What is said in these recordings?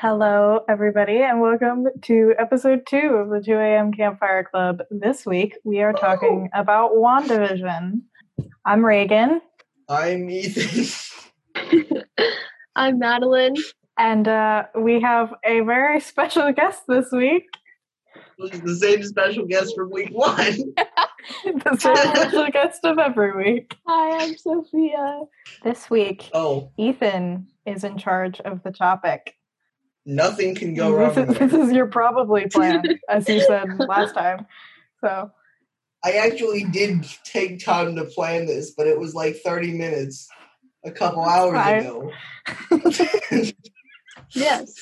Hello, everybody, and welcome to episode two of the 2 a.m. Campfire Club. This week, we are talking about WandaVision. I'm Reagan, I'm Ethan. I'm Madeline. and uh, we have a very special guest this week. Who's the same special guest from week one. the same special guest of every week. Hi, I'm Sophia. This week, Oh, Ethan is in charge of the topic. Nothing can go wrong. This is, this is your probably plan, as you said last time. So, I actually did take time to plan this, but it was like 30 minutes a couple hours fine. ago. Yes.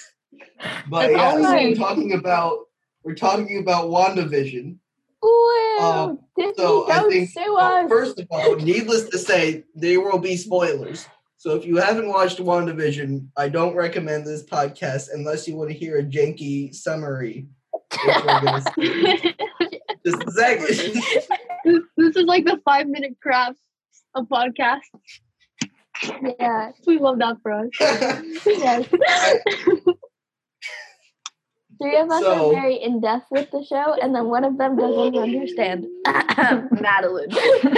But That's yeah, we so we're talking about we're talking about WandaVision. Ooh, Um, Disney, So I think sue well, us. first of all, needless to say, there will be spoilers. So if you haven't watched WandaVision, I don't recommend this podcast unless you want to hear a janky summary. which we're gonna see. Just a second. this, this is like the five minute crafts of podcast. Yeah, we love that for us. Yes. Three of us So- are very in depth with the show, and then one of them doesn't understand. Madeline.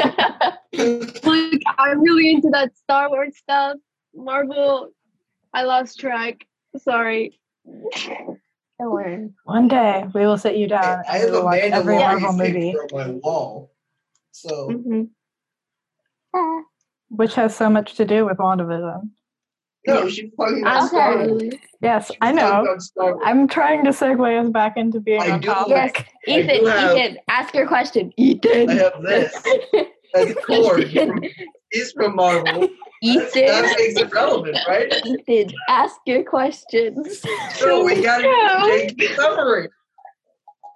like, I'm really into that Star Wars stuff. Marvel, I lost track. Sorry. Don't worry. one day we will sit you down I and have we will a watch every Marvel movie, on my wall. So Mhm. Ah, which has so much to do with WandaVision. No, she's talking about I'm sorry. Yes, She's I know. about Star Wars. I'm trying to segue us back into being I on do- topic. Yes, I Ethan, do have- Ethan, ask your question. Ethan. I have this. That's Cord from, he's from Marvel. Ethan. That makes it relevant, right? Ethan, ask your questions. So we got to do the summary.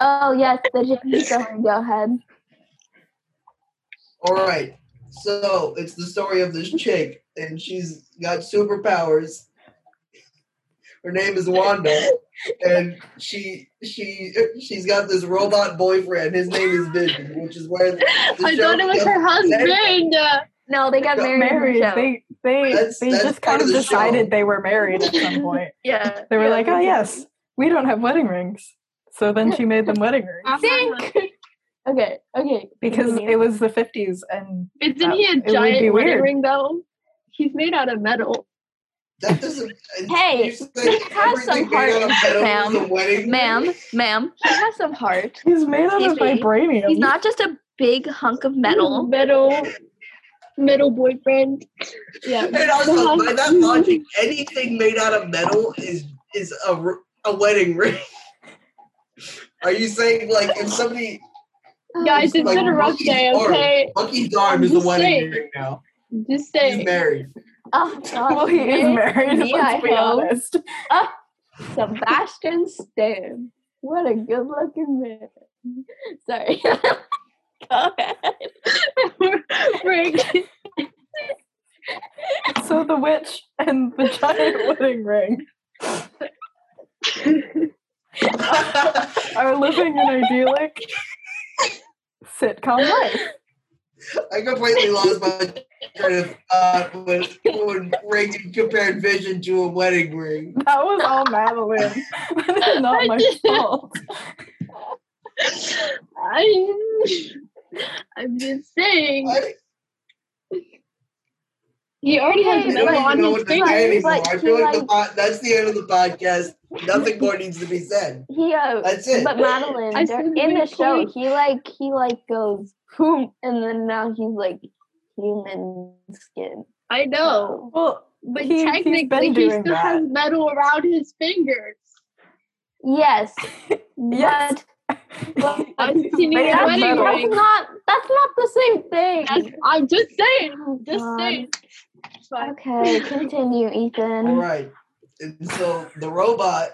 Oh, yes, the Jamie story. Go ahead. All right. So it's the story of this chick, and she's got superpowers. Her name is Wanda, and she she she's got this robot boyfriend. His name is Vision, which is where the I thought it was her husband. No, they got Got married. the Married. They they That's- they that's just kind of of the decided show. they were married at some point. Yeah. They were Yeah, like, oh yes, we don't have wedding rings. So then she made them wedding rings Think. Okay, okay. because continue. it was the 50s and Isn't That- he a it would be giant wedding weird. ring though? He's made out of metal. That doesn't. Hey, you say have some everything made out of heart, ma'am. is a wedding Ma'am, ma'am, he has some heart. he's made out of Excuse me. vibranium. He's not just a big hunk of metal. Metal. Metal boyfriend. Yeah. And also, by that logic, anything made out of metal is is a, r- a wedding ring. Are you saying like if somebody Oh. Guys, it's like been a rough day, arm- okay? Bucky's arm I'm is a just wedding saying. ring now? Just He's married. Oh, God. well, he is married. Me, let's I be hope. honest. Ah, Sebastian Stan. What a good looking man. Sorry. Go ahead. Rick. So the witch and the giant wedding ring are living an idyllic sitcom life. I completely lost my train of thought when, when Reagan compared Vision to a wedding ring. That was all Madeline. That is not my fault. I, I'm just saying. I, He already has Hey, I metal on know his what to say finger. anymore. I feel he, like, the that's the end of the podcast. Nothing more needs to be said. He uh, That's it. but Madeline, I dur- said in the really show, he like he like goes boom, and then now he's like human skin. I know. Well, But He- technically, he still that. has metal around his fingers. Yes, Yes. but but I'm He's seeing made a of wedding metal. that's not that's not the same thing. That's- I'm just saying. Just God. saying. It's fine. Okay, continue, Ethan. All right. And so the robot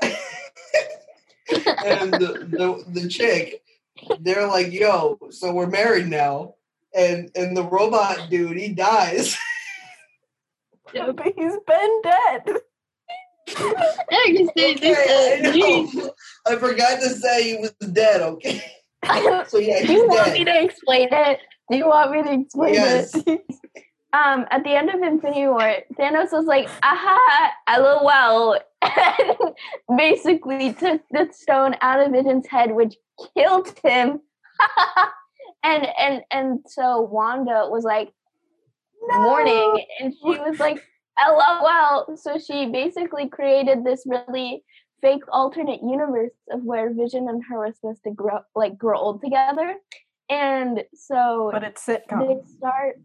and the, the the chick, they're like, "Yo, so we're married now." And and the robot dude, he dies. Yep. But he's been dead. Yeah, you say Okay, I, this. Jeez. I forgot to say he was dead. Okay, so yeah, Do he's you want me to explain it? Do you want me to explain Yes. it? Um, at the end of Infinity War, Thanos was like, "Aha, LOL," and basically took the stone out of Vision's head, which killed him. and and and so Wanda was like mourning, and she was like, "LOL." So she basically created this really fake alternate universe of where Vision and her were supposed to grow like grow old together. And so But it's they sitcom. start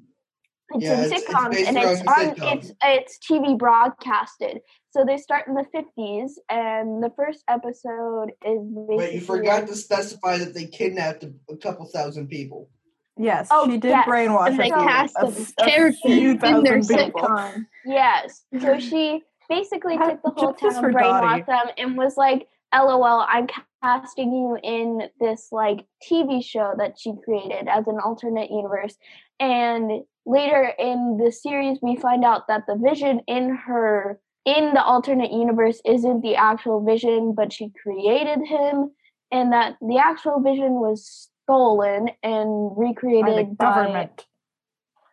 it's Yeah, in it's- it's sitcoms based and it's on sitcom. it's it's TV broadcasted. So they start in the fifties and the first episode is basically But you forgot to specify that they kidnapped a, a couple thousand people. Yes, Oh, she did yes. brainwash And they a cast a them f- a characters few in their thousand people. sitcom. Yes. So she basically took the whole justice town, for Dottie. brainwashed them, and was like, "LOL, I'm casting you in this like TV show that she created as an alternate universe." And later in the series, we find out that the Vision in her in the alternate universe isn't the actual Vision, but she created him, and that the actual Vision was stolen and By recreated the government.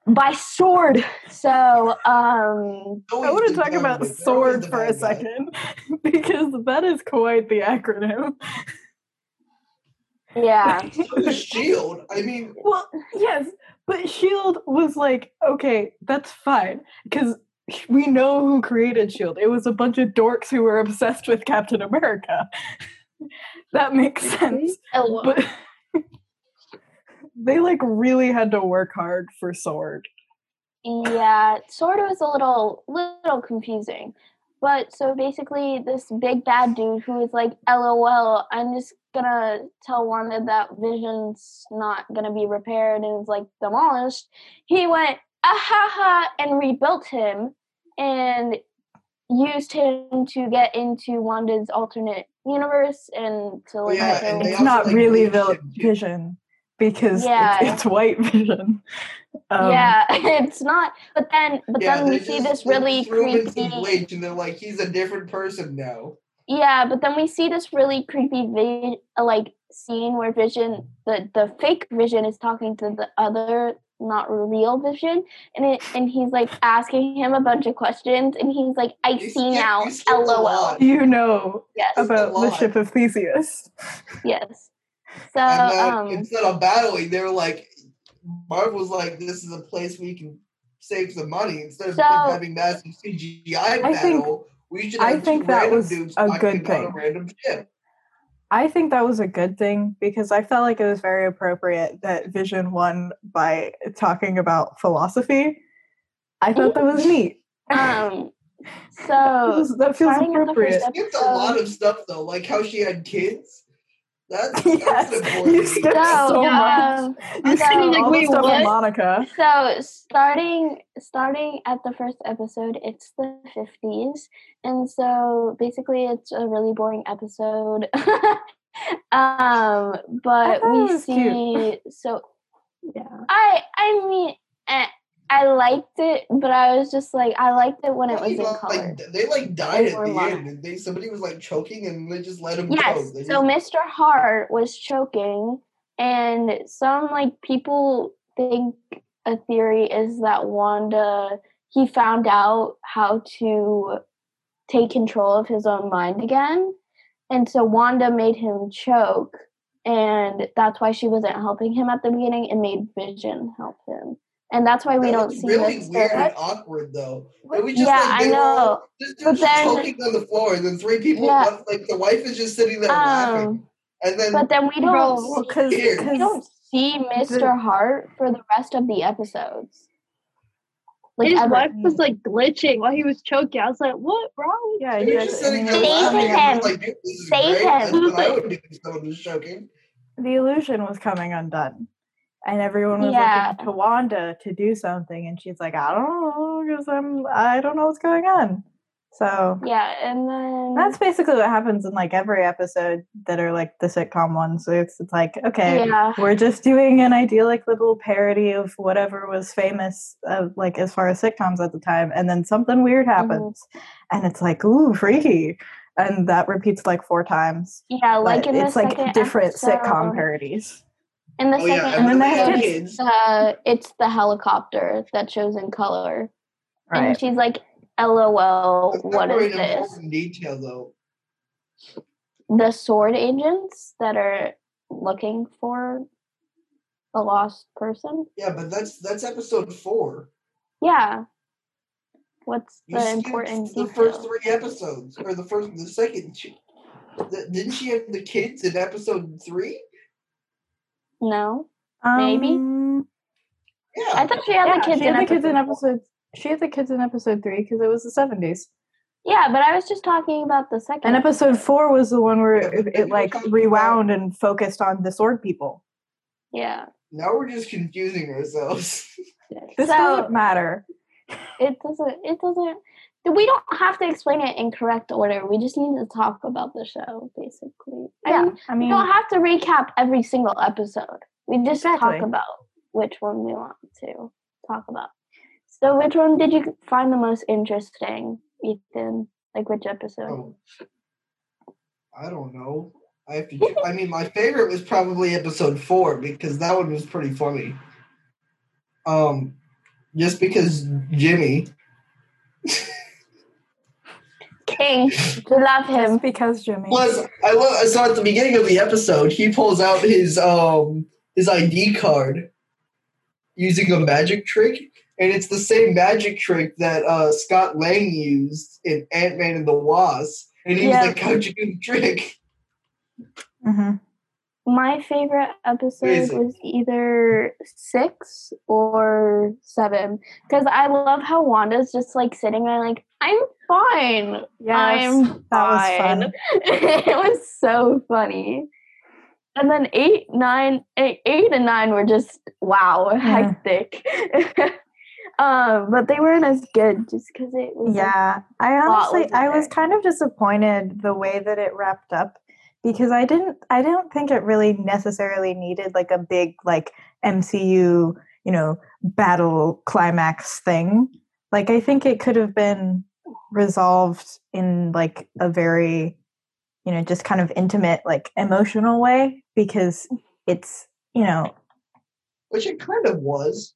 by sword. So, um, I want to talk about government. Sword for a second because that is quite the acronym. Yeah, So Shield. I mean, Well, yes, but Shield was like, okay, that's fine because we know who created Shield. It was a bunch of dorks who were obsessed with Captain America. that makes sense, but they like really had to work hard for Sword. yeah, sword was a little little confusing. But so basically, this big bad dude who is like, "LOL, I'm just gonna tell Wanda that Vision's not gonna be repaired and is like demolished." He went, "Ahaha," and rebuilt him, and used him to get into Wanda's alternate universe and to like yeah, and It's also, not like, really the. Vision because Yeah. it's, it's white Vision. Um, yeah, it's not. But then, but Yeah, then we see just- this really threw him in some creepy. bleach, and they're like, he's a different person now. Yeah, but then we see this really creepy vi- uh, like scene where Vision, the the fake Vision, is talking to the other not real Vision, and it and he's like asking him a bunch of questions, and he's like, "I You see skip- now." you LOL. You know Yes, about the ship of Theseus. yes. So and then um, instead of battling, they were like, Marvel's like, this is a place we can save some money instead of So- having massive CGI I think- battle. we should I think that was a good thing. a random ship. I think that was a good thing because I felt like it was very appropriate that Vision won by talking about philosophy. I thought that was neat. um, That so was- that feels starting at the appropriate. first Skipped a lot of stuff though, like how she had kids. That's, Yes, that's important. you skipped so, so much. um, You so- said like, all the wait, stuff what? Monica. So starting starting at the first episode, it's the fifties, and so basically it's a really boring episode. um, but we see cute. so Yeah. I I mean eh, I liked it, but I was just like I liked it when it was in like, color. they like died at the end, and they somebody was like choking, and they just let him Yes. choke. They So just- Mr. Hart was choking, and some like people think a theory is that Wanda he found out how to take control of his own mind again, and so Wanda made him choke, and that's why she wasn't helping him at the beginning and made Vision help him. And that's why we that don't was see really Mr. weird and awkward though. It was just Yeah, like I know. all, this dude's But just then- choking on the floor, and then three people, Yeah. one- like the wife is just sitting there laughing, Um, and then but then we don't Bro, see Well, because we don't see Mr. Hart for the rest of the episodes. Like His ever. wife was like glitching while he was choking. I was like, "What, bro?" Yeah, he he was just I sitting there Save laughing, him. was like, "Dude, this is Save great. That's him. what I would do if someone was choking." the illusion was coming undone. And everyone was Yeah. looking to Wanda to do something, and she's like, "I don't know, because I'm, I don't know what's going on." So Yeah, and then that's basically what happens in like every episode that are like the sitcom ones. So it's, it's like, okay, yeah, we're just doing an idyllic little parody of whatever was famous, uh, like as far as sitcoms at the time, and then something weird Mm-hmm. happens, and it's like, ooh, freaky, and that repeats like four times. yeah, like But in the it's like different episode, sitcom parodies. In the Oh yeah, second and then they they had kids. uh, it's the helicopter that shows in color, Right. and she's like, LOL, That's not what very is an this? detail, though. The sword agents that are looking for a lost person? Yeah, but that's that's episode four. Yeah. What's You the important the detail? first three episodes, or the first, the second. two. The- Didn't she have the kids in episode three? No. Maybe. Um, Yeah. I thought she had yeah, the kids she in had the kids in episode four. episode. She had the kids in episode three because it was the seventies. Yeah, but I was just talking about the second. And episode four was the one where Yeah, it, it like rewound and focused on the sword people. Yeah. now we're just confusing ourselves. This so doesn't matter. it doesn't. It doesn't. We don't have to explain it in correct order. We just need to talk about the show, basically. Yeah, I Yeah, mean, I we mean, don't have to recap every single episode. We just Exactly. talk about which one we want to talk about. So, which one did you find the most interesting, Ethan? Like which episode? Oh, I don't know. I have to. I mean, my favorite was probably episode four because that one was pretty funny. Um, just because Jimmy. King. We love him. because Jimmy. Plus, I love. I saw at the beginning of the episode, he pulls out his um his ID card using a magic trick, and it's the same magic trick that uh Scott Lang used in Ant Man and the Wasp. And he Yeah. was like, "How'd you do the trick?" hmm My favorite episode was either six or seven because I love how Wanda's just like sitting there, like I'm fine. Yes, I'm that was fun. it was so funny. And then eight, nine, eight, eight and nine were just wow, hectic. um, but they weren't as good just because it was like, Yeah, I honestly, I was kind of disappointed the way that it wrapped up because I didn't, I don't think it really necessarily needed like a big like MCU, you know, battle climax thing. Like I think it could have been resolved in like a very, you know, just kind of intimate, like emotional way because it's, you know, Which it kind of was.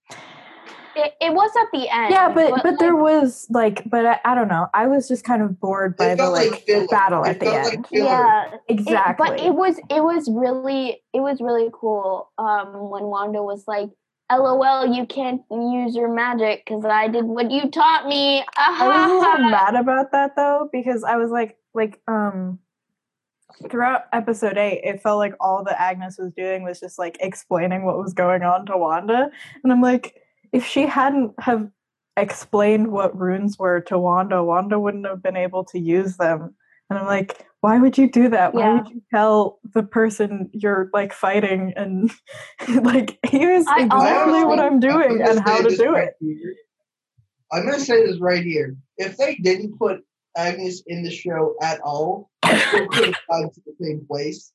it, it was at the end. yeah but but, like, there was like but I, I don't know i was just kind of bored by the like, like battle It at the felt end like filler. yeah, It- exactly but it was it was really it was really cool um when Wanda was like LOL you can't use your magic because I did what you taught me. i was a little mad about that though because i was like like um throughout episode 8 it felt like all that agnes was doing was just like explaining what was going on to wanda. And i'm like if she hadn't have explained what runes were to wanda wanda wouldn't have been able to use them. And i'm like why would you do that why Yeah. would you tell the person you're like fighting and like here's I exactly what i'm doing gonna and how to do right it here. I'm going to say this right here. If they didn't put Agnes in the show at all, they still could have gotten to the same place,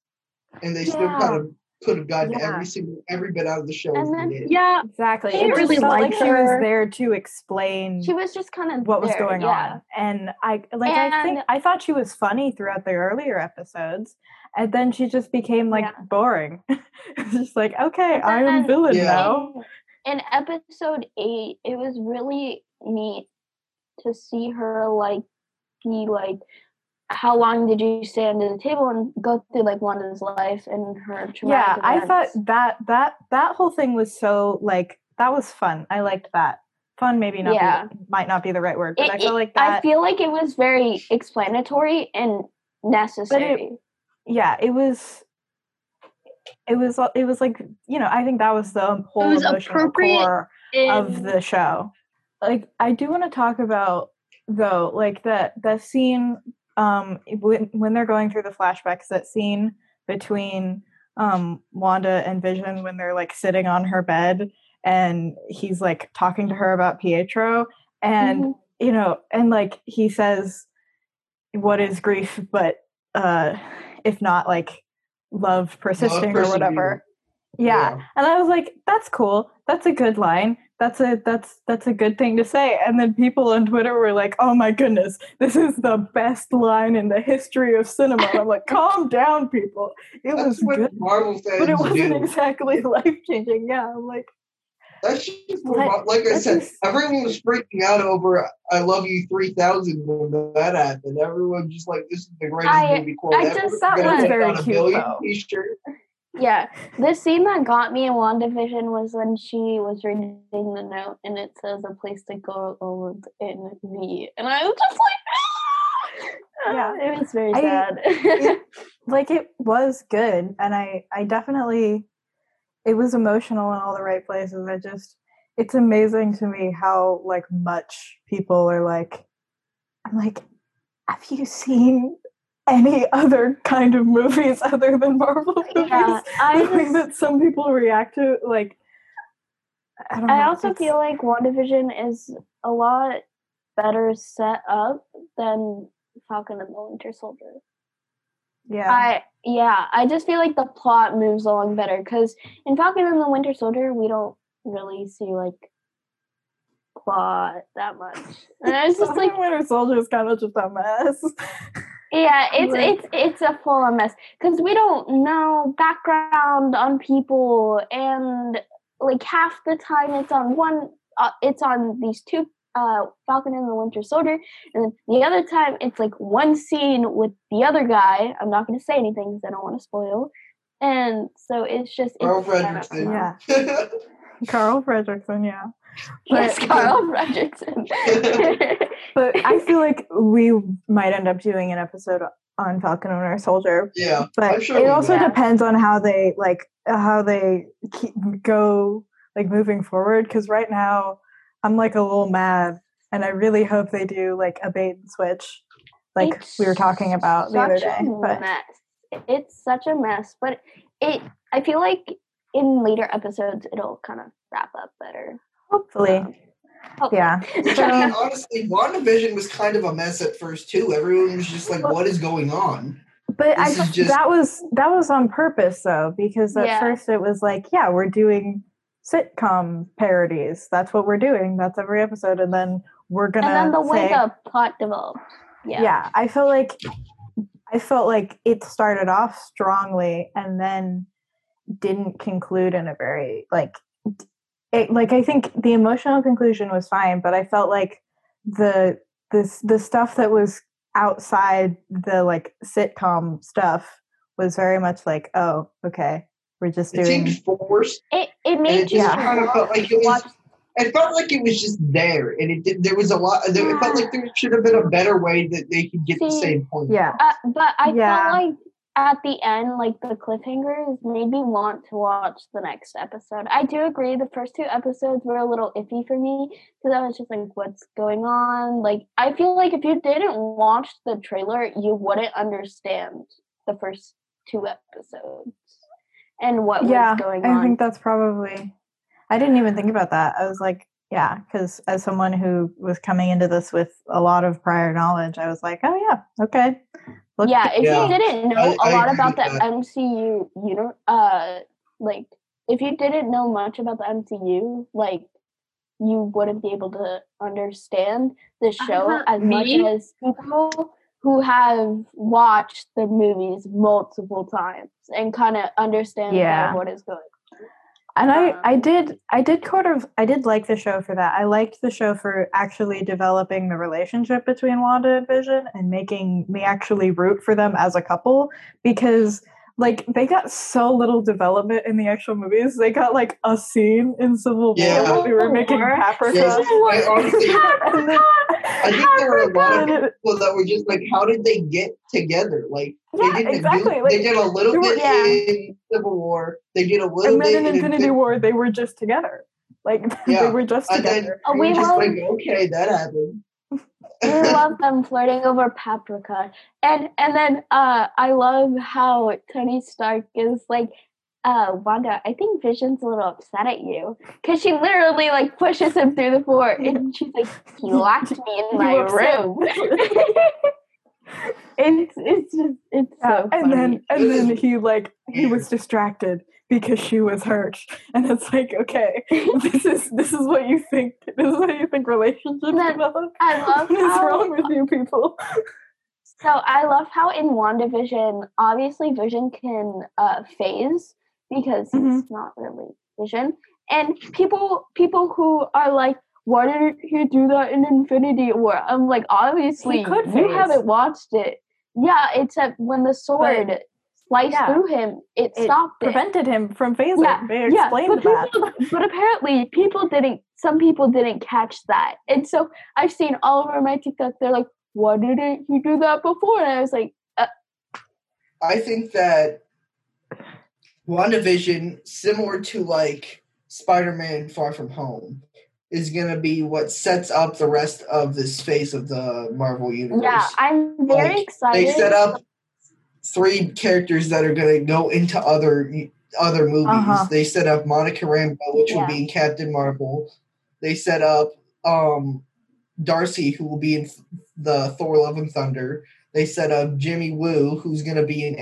and they still kind of could have gotten Yeah. every single every bit out of the show. And then- Yeah, exactly I it really felt like liked she was there to explain She was just kind of what was going yeah. on and i like i think i thought she was funny throughout the earlier episodes and then she just became like Yeah. boring it's just like okay But i am then- villain Yeah. now In, in episode eight, it was really neat to see her like be like, how long did you stay under the table and go through like Wanda's life and her yeah i thought that that that whole thing was so like that was fun i liked that fun maybe not Yeah. be, might not be the right word but It- i feel it- like that I feel like it was very explanatory and necessary. yeah it was it was it was like you know i think that was the whole was emotional core of the show. Like I do want to talk about though, like that that scene um when when they're going through the flashbacks, that scene between um Wanda and Vision when they're like sitting on her bed and he's like talking to her about Pietro and Mhm. you know and like he says what is grief but uh if not like love persisting or persevering. whatever yeah. And I was like, that's cool. That's a good line. That's a that's that's a good thing to say. And then people on Twitter were like, "Oh my goodness, this is the best line in the history of cinema." And I'm like, "Calm down, people. It That's was good, Marvel fans but it wasn't do. exactly life changing." Yeah, I'm like, That's just What? like I said. just- Everyone was freaking out over "I Love You 3000" when that happened. Everyone just like this is the greatest I- movie quote I ever. just thought that was very cute, though. T-shirt. Yeah, the scene that got me in WandaVision was when she was reading the note and it says a place to go old in V. And I was just like, ah! Yeah. it was very I- sad. it- like it was good and i i definitely it was emotional in all the right places i just it's amazing to me how like much people are like i'm like have you seen any other kind of movies other than marvel movies? Yeah, I the way that some people react to like i don't know I also feel like WandaVision is a lot better set up than Falcon and the Winter Soldier. yeah. I yeah, I just feel like the plot moves along better because in Falcon and the Winter Soldier we don't really see like plot that much, and it's just like winter soldier is kind of just a mess yeah, it's Like- it's it's a full on mess because we don't know background on people, and like half the time it's on one, uh, it's on these two. Uh, Falcon and the Winter Soldier, and then the other time it's like one scene with the other guy. I'm not going to say anything because I don't want to spoil. And so it's just it's Carl kind of- Fredricksen. yeah carl fredricksen yeah Yes, But- Carl Fredricksen. But I feel like we might end up doing an episode on Falcon and Winter Soldier. yeah, But sure it also will. Yeah. depends on how they like how they keep, go like moving forward. Because right now I'm like a little mad, and I really hope they do like a bait and switch, like It's we were talking about the other such day. a But mess. It's such a mess, but it. I feel like in later episodes it'll kind of wrap up better. hopefully, Um, hopefully. yeah. Which I mean, honestly, WandaVision was kind of a mess at first too. Everyone was just like, "What is going on?" But I This is just, just- that was that was on purpose though, because at Yeah. first it was like, yeah, we're doing sitcom parodies. That's what we're doing. That's every episode, and then we're gonna And then the way say, the plot developed. Yeah. yeah. I felt like I felt like it started off strongly and then didn't conclude in a very like it, like I think the emotional conclusion was fine, but I felt like the this the stuff that was outside the like sitcom stuff was very much like, oh, okay, we're just It doing seemed forced. It it made it you just Yeah. kind of felt like it was. It felt like it was just there, and it did, there was a lot. There, it felt like there should have been a better way that they could get the same point. yeah. Uh, but I Yeah. felt like at the end, like the cliffhangers made me want to watch the next episode. I do agree the first two episodes were a little iffy for me because I was just like, what's going on? Like, I feel like if you didn't watch the trailer, you wouldn't understand the first two episodes and what yeah, was going on. I think that's probably. I didn't even think about that. I was like, yeah, because as someone who was coming into this with a lot of prior knowledge, I was like, oh yeah, okay. Look, yeah, if Yeah. you didn't know I- a I lot about the that. MCU, you know, uh, like if you didn't know much about the MCU, like you wouldn't be able to understand the show Uh-huh, as much as people who have watched the movies multiple times and kind of understand Yeah. what is going. And I, I did, I did kind of, I did like the show for that. I liked the show for actually developing the relationship between Wanda and Vision and making me actually root for them as a couple because. Like they got so little development in the actual movies. They got like a scene in Civil War Yeah. that they were making War? paprika. Yes, I honestly, and then, I think there were a lot of people that were just like, "How did they get together?" Like yeah, they didn't exactly. do. like, they did a little there were- bit yeah. in Civil War. They did a little and then bit in in Infinity Infin- War, they were just together. Like they were just And then together. Oh, we we were just like, "Okay, that happened." We love them flirting over paprika. And and then uh i love how tony stark is like uh wanda i think vision's a little upset at you because she literally like pushes him through the floor and she's like he locked me in my room. It's it's just it's Yeah, so and then and then he like he was distracted because she was hurt, and it's like okay, this is this is what you think. This is how you think relationships then develop. I love what is wrong with you people? So I love how in WandaVision, obviously Vision can uh, phase because Mhm. he's not really Vision. and people people who are like, why didn't he do that in Infinity War? I'm like, obviously, could you haven't watched it. Yeah, except when the sword sliced yeah. through him, it, It stopped it. prevented him from phasing. Yeah, they Yeah, explained but, that. people, but apparently people didn't. Some people didn't catch that, and so I've seen all over my TikTok. They're like, "Why didn't you do that before?" And I was like, uh I think that WandaVision, similar to like Spider-Man Far From Home, is gonna be what sets up the rest of this phase of the Marvel universe. "Yeah, I'm very Like, excited." they set up three characters that are gonna go into other other movies. Uh-huh. They set up Monica Rambeau, which will be in Captain Marvel. They set up um, Darcy, who will be in the Thor: Love and Thunder. They set up Jimmy Woo, who's gonna be in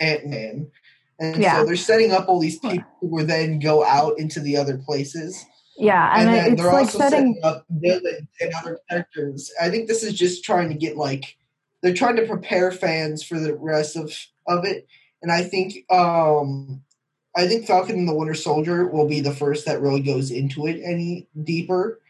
Ant Man. And Yeah. so they're setting up all these people who will then go out into the other places. Yeah, And, and, it's they're like also setting. setting up villains and other characters. I think this is just trying to get like they're trying to prepare fans for the rest of of it. And I think um I think Falcon and the Winter Soldier will be the first that really goes into it any deeper.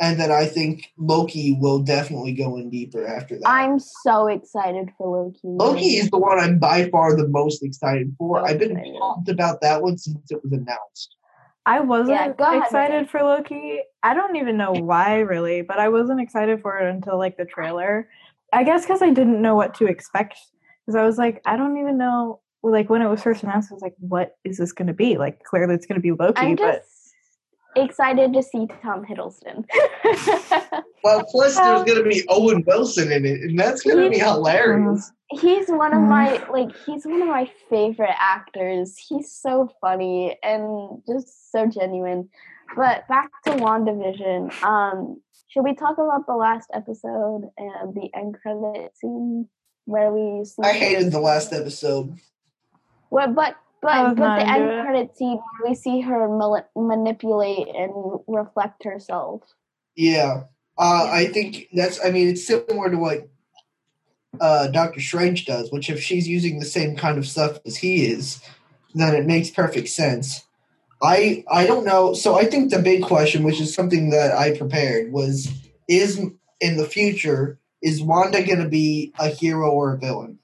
And then I think Loki will definitely go in deeper after that. I'm so excited for Loki. Loki is the one I'm by far the most excited for. So I've been excited. pumped about that one since it was announced. I wasn't Yeah, go ahead, excited for Loki. I don't even know why, really, but I wasn't excited for it until like the trailer. I guess because I didn't know what to expect. Because I was like, I don't even know. Like when it was first announced, I was like, "What is this going to be?" Like clearly, it's going to be Loki, I'm but excited to see Tom Hiddleston. Well, plus there's going to be Owen Wilson in it, and that's going to be hilarious. he's one of Mm. my like he's one of my favorite actors. He's so funny and just so genuine. But back to WandaVision. Um, should we talk about the last episode and the end credit scene where we see I hated the last episode. What, but I was but but the into end it. credit scene where we see her mal- manipulate and reflect herself. Yeah. Uh, I think that's, I mean, it's similar to what uh, Doctor Strange does, which if she's using the same kind of stuff as he is, then it makes perfect sense. I I don't know. So I think the big question, which is something that I prepared, was is in the future is Wanda going to be a hero or a villain,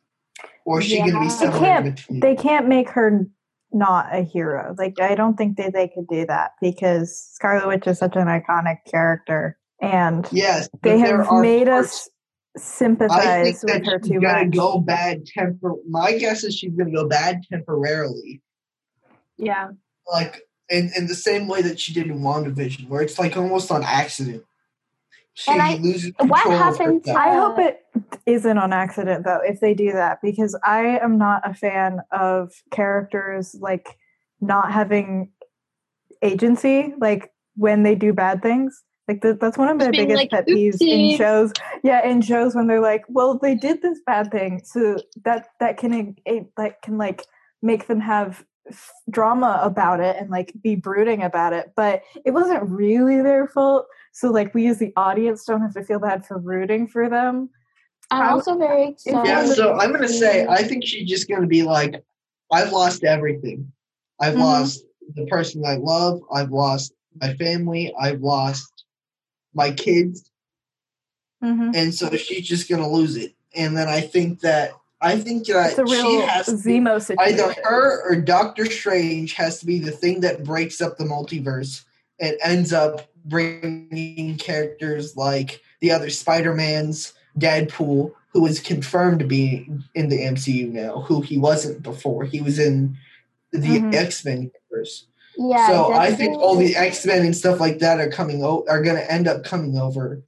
or is she going to be Yeah. somewhere in can't- between? they can't make her not a hero. Like I don't think that they could do that because Scarlet Witch is such an iconic character, and yes, they have made parts- us I think sympathize that with her she's too gonna much. go bad temper. My guess is she's gonna go bad temporarily, Yeah. like in, in the same way that she did in WandaVision, where it's like almost on accident. She And I- loses what control of happened to- I hope uh, it isn't on accident though if they do that because I am not a fan of characters like not having agency like when they do bad things. Like th- that's one of my biggest like, pet peeves in shows. Yeah, in shows when they're like, "Well, they did this bad thing, so that that can it, that can like make them have f- drama about it and like be brooding about it, but it wasn't really their fault. So like we as the audience don't have to feel bad for rooting for them. I'm I- also very excited. Yeah, so I'm gonna say I think she's just gonna be like, I've lost everything. I've Mhm. lost the person I love. I've lost my family. I've lost my kids. Mm-hmm. and so she's just gonna lose it. And then I think that I think that It's a she has to be- Zemo situation. either her or Doctor Strange has to be the thing that breaks up the multiverse and ends up bringing characters like the other Spider Mans, Deadpool, who is confirmed to be in the MCU now, who he wasn't before. He was in the Mhm. X Men universe. yeah. so I think all the. X Men and stuff like that are coming o- are going to end up coming over,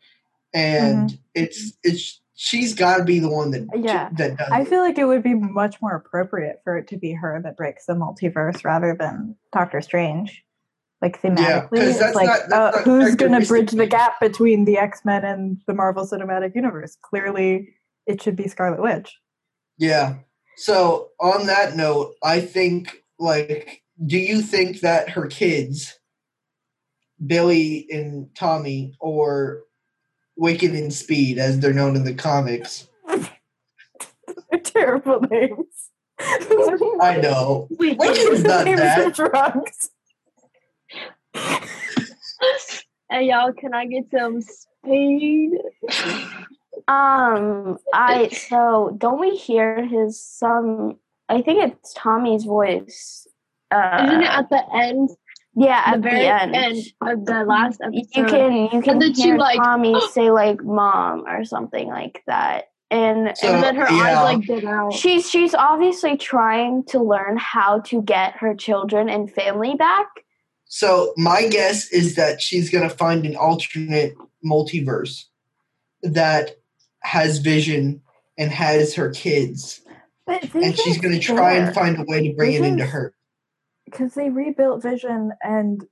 and Mm-hmm. it's it's she's got to be the one that Yeah. that does. I feel like it would be much more appropriate for it to be her that breaks the multiverse rather than Doctor Strange. Like thematically, 'cause it's that's like not- uh, not who's going to bridge the gap between the X Men and the Marvel Cinematic Universe? Clearly, it should be Scarlet Witch. Yeah. So on that note, I think like, do you think that her kids, Billy and Tommy, or Wicked and Speed, as they're known in the comics, They're terrible names. I know. Wait, Wicked's not Names that. of drugs. Hey y'all, can I get some speed? Um, I so don't we hear his some? I think it's Tommy's voice. Uh, Isn't it at the end? Yeah, the at very the end. of the last episode. you can you can then she, hear like- Tommy say like "mom" or something like that, and So- and then her yeah. eyes like get out. she's she's obviously trying to learn how to get her children and family back. So my guess is that she's gonna find an alternate multiverse that has Vision and has her kids, But and she's gonna try and find a way to bring it into her. Because they rebuilt Vision, and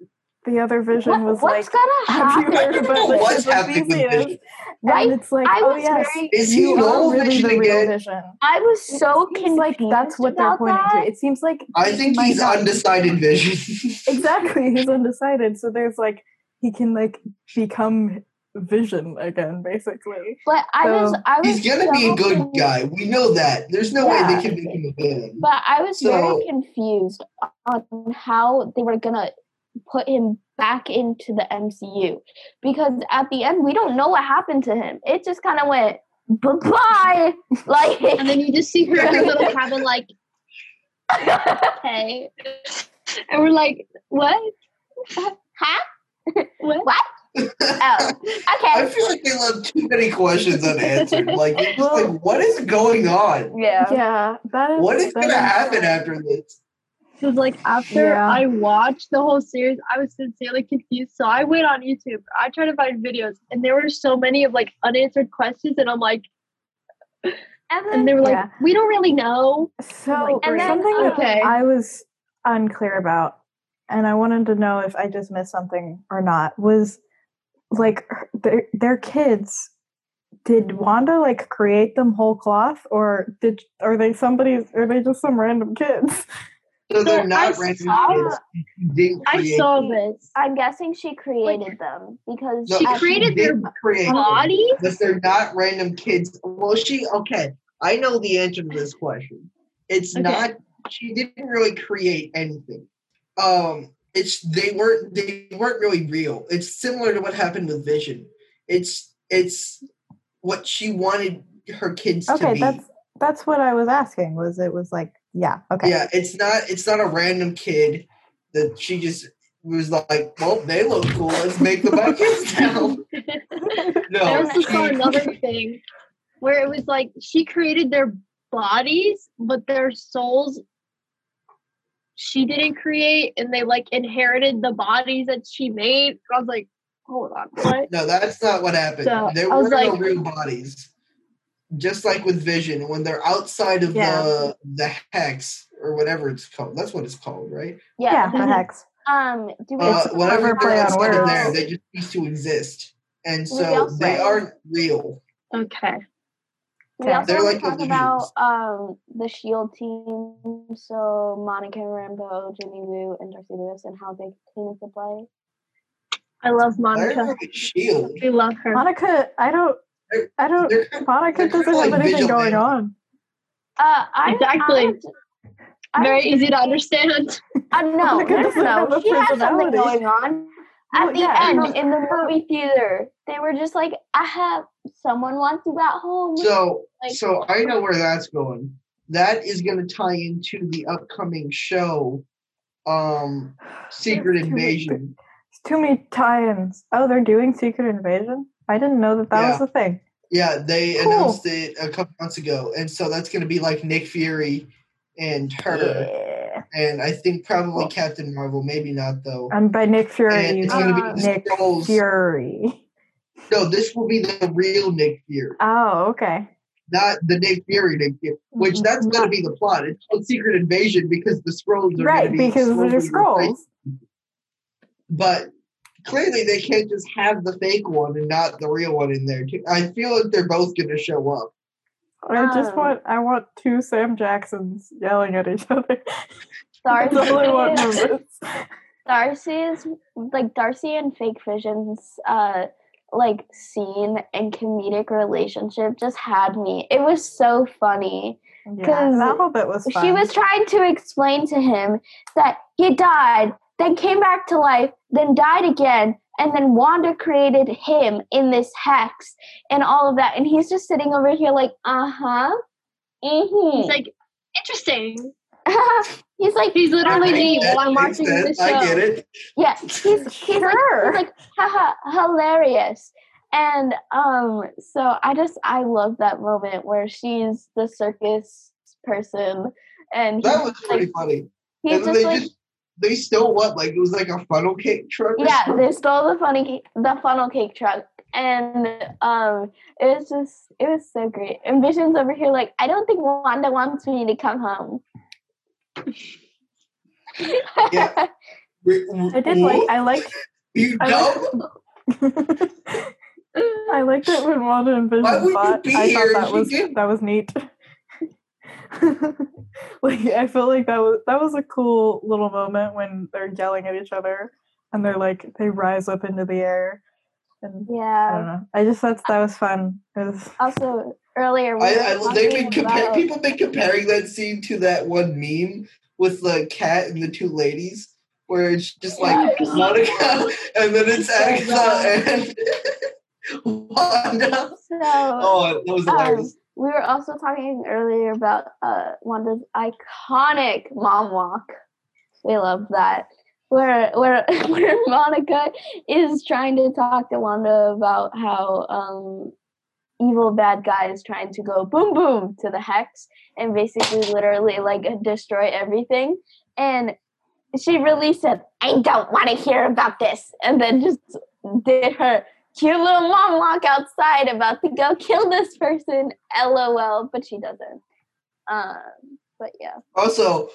the other Vision What- was what's like, gonna "Have you happen? heard I don't about the what's happening with Vision. Right? And it's like, I oh was yes, very- Is he you no are really Vision the real again? Vision. I was so seems confused. like that's what they're pointing that. to. It seems like I think he's not- undecided Vision. exactly he's undecided. So there's like he can like become Vision again, basically. But I was, I was. he's gonna be a good con- guy. We know that. There's no way they can make him a villain. But I was So- very confused on how they were gonna put him back into the MCU because at the end we don't know what happened to him. It just kind of went bye bye, like. and then you just see her in her little cabin like, hey. And we're like, what? huh? What? What? Oh, I feel like they left too many questions unanswered. Like, it's just Well- like, what is going on? Yeah. Yeah, that is What is gonna happen after this? Because like after Yeah. I watched the whole series, I was sincerely confused. So I went on YouTube. I tried to find videos, and there were so many of like unanswered questions, and I'm like, And and they were like, Yeah. we don't really know. So And then, something that okay. I was unclear about, and I wanted to know if I just missed something or not, was like their their kids. Did Wanda like create them whole cloth, or did are they somebody? Are they just some random kids? So they're So not I random saw- kids. I saw them. this. I'm guessing she created them because No, She at- created their didn't create Bodies? but they're not random kids. Well, she okay. I know the answer to this question. It's Okay. not. She didn't really create anything. Um, it's they weren't they weren't really real. It's similar to what happened with Vision. It's it's what she wanted her kids to Okay, be. that's that's what I was asking. Was it was like yeah okay Yeah, it's not it's not a random kid that she just was like, well, they look cool. Let's make them my kids now. I also saw another thing where it was like she created their bodies, but their souls she didn't create, and they like inherited the bodies that she made. I was like, hold on, what? No, that's not what happened. So, there were was no like- real bodies. Just like with Vision, when they're outside of Yeah. the the hex or whatever it's called, that's what it's called, right? yeah, yeah. the hex. Um, do we Uh, It's a whenever clever play they're on outside of words. there, they just cease to exist, and so they aren't real. Okay. We also They're like to talk about um the Shield team. So Monica Rambeau, Jimmy Woo, and Darcy Lewis, and how they came into play. I love Monica. shield. We love her. Monica, I don't, I don't. They're Monica they're doesn't have like anything going vigilante. on. Uh, I Exactly. I, I Very would- easy to understand. Uh, no, Monica no, no, have no. a She has something going on. At Well, the yeah, end, in the movie theater, they were just like, "I have someone wants you at home." So, Like- so I know where that's going. That is going to tie into the upcoming show, um, Secret Too many- Invasion. It's too many tie-ins. Oh, they're doing Secret Invasion. I didn't know that that Yeah. was a thing. Yeah, they Cool. announced it a couple months ago, and so that's going to be like Nick Fury and her, Yeah. And I think probably Cool. Captain Marvel. Maybe not though. Um, and by Nick Fury, And you it's going to be Nick Skrulls. Fury. No, this will be the real Nick Fury, Oh, okay. not the Nick Fury Nick Fury. Which mm-hmm. that's going to be the plot. It's called Secret Invasion because the Skrulls are right be because slowly they're Skrulls. but clearly they can't just have the fake one and not the real one in there. too. I feel like they're both going to show up. I just Um, want I want two Sam Jacksons yelling at each other. That's all I want from Darcy, this. Darcy's like Darcy and Fake Vision's uh like scene and comedic relationship just had me. It was so funny. Yeah, 'Cause that whole bit was fun. She was trying to explain to him that he died then came back to life, then died again, and then Wanda created him in this hex and all of that. And he's just sitting over here like, uh huh. Mm-hmm. He's like, interesting. he's like, He's literally That me while I'm watching the sense. show. I get it. yeah, he's, he's like, Sure. he's like, haha, hilarious. And um, so I just I love that moment where she's the circus person, and That was just pretty like, funny. he's And just they like, just they stole what? Like it was like a funnel cake truck. yeah, something? they stole the funny cake, the funnel cake truck, and um, it was just it was so great. And Vision's over here like, I don't think Wanda wants me to come home. Yeah. I did like I liked you I dumb. like I liked it when Wanda and Vision Why would you fought. I thought that was didn't? that was neat. like I felt like that was that was a cool little moment when they're yelling at each other and they're like they rise up into the air and yeah, I don't know. I just thought that was fun. It was Also, earlier we I, I, they've been talking compar- about- people been comparing that scene to that one meme with the cat and the two ladies, where it's just like Monica and then it's Agatha and Wanda. So Oh, that was um, hilarious. We were also talking earlier about uh, Wanda's iconic mom walk. We love that. Where where where Monica is trying to talk to Wanda about how um, evil bad guy is trying to go boom boom to the hex and basically literally like destroy everything. And she really said, I don't want to hear about this. And then just did her cute little mom walk outside about to go kill this person. LOL. But she doesn't. Um, but yeah. Also,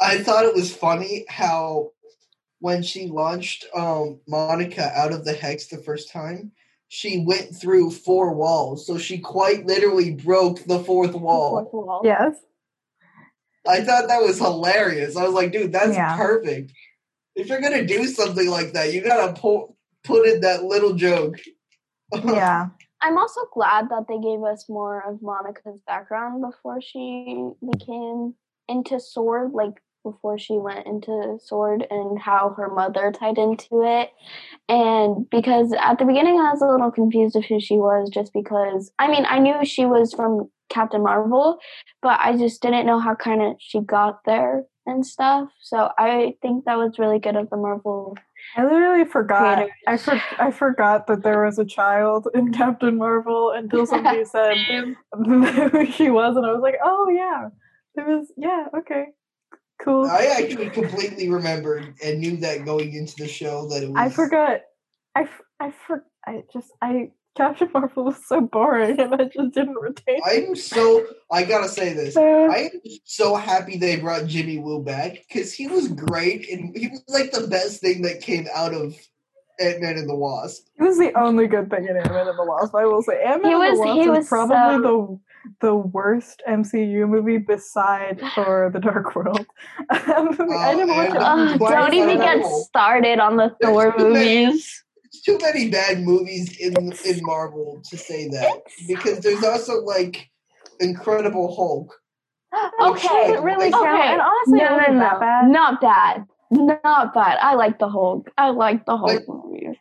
I thought it was funny how when she launched um, Monica out of the hex the first time, she went through four walls. So she quite literally broke the fourth wall. Fourth wall. yes. I thought that was hilarious. I was like, dude, that's Yeah. perfect. If you're gonna do something like that, you gotta pu- put in that little joke. Yeah. I'm also glad that they gave us more of Monica's background before she became into Sword, like before she went into Sword and how her mother tied into it. And because at the beginning I was a little confused of who she was just because I mean, I knew she was from Captain Marvel, but I just didn't know how kind of she got there and stuff. So I think that was really good of the Marvel. I literally forgot. I for, I forgot that there was a child in Captain Marvel until somebody said who she was, and I was like, "Oh yeah, there was. Yeah, okay, cool." I actually completely remembered and knew that going into the show that it was. I forgot. I f- I for I just I Captain Marvel was so boring, and I just didn't retain. I'm so. I gotta say this. it. I am so happy they brought Jimmy Woo back because he was great and he was like the best thing that came out of Ant Man and the Wasp. It was the only good thing in Ant-Man and the Wasp. I will say, Ant-Man and was- the Wasp he is was probably the the worst MCU movie beside Thor: The Dark World. I didn't uh, watch it Ugh, twice. don't even get started on the Thor too many- movies. It's too many bad movies in in Marvel to say that because there's also like Incredible Hulk. Okay, It really Okay. count. And honestly, no, no, wasn't no, that bad. not bad, not bad. I like the Hulk. I like the Hulk Like- movie.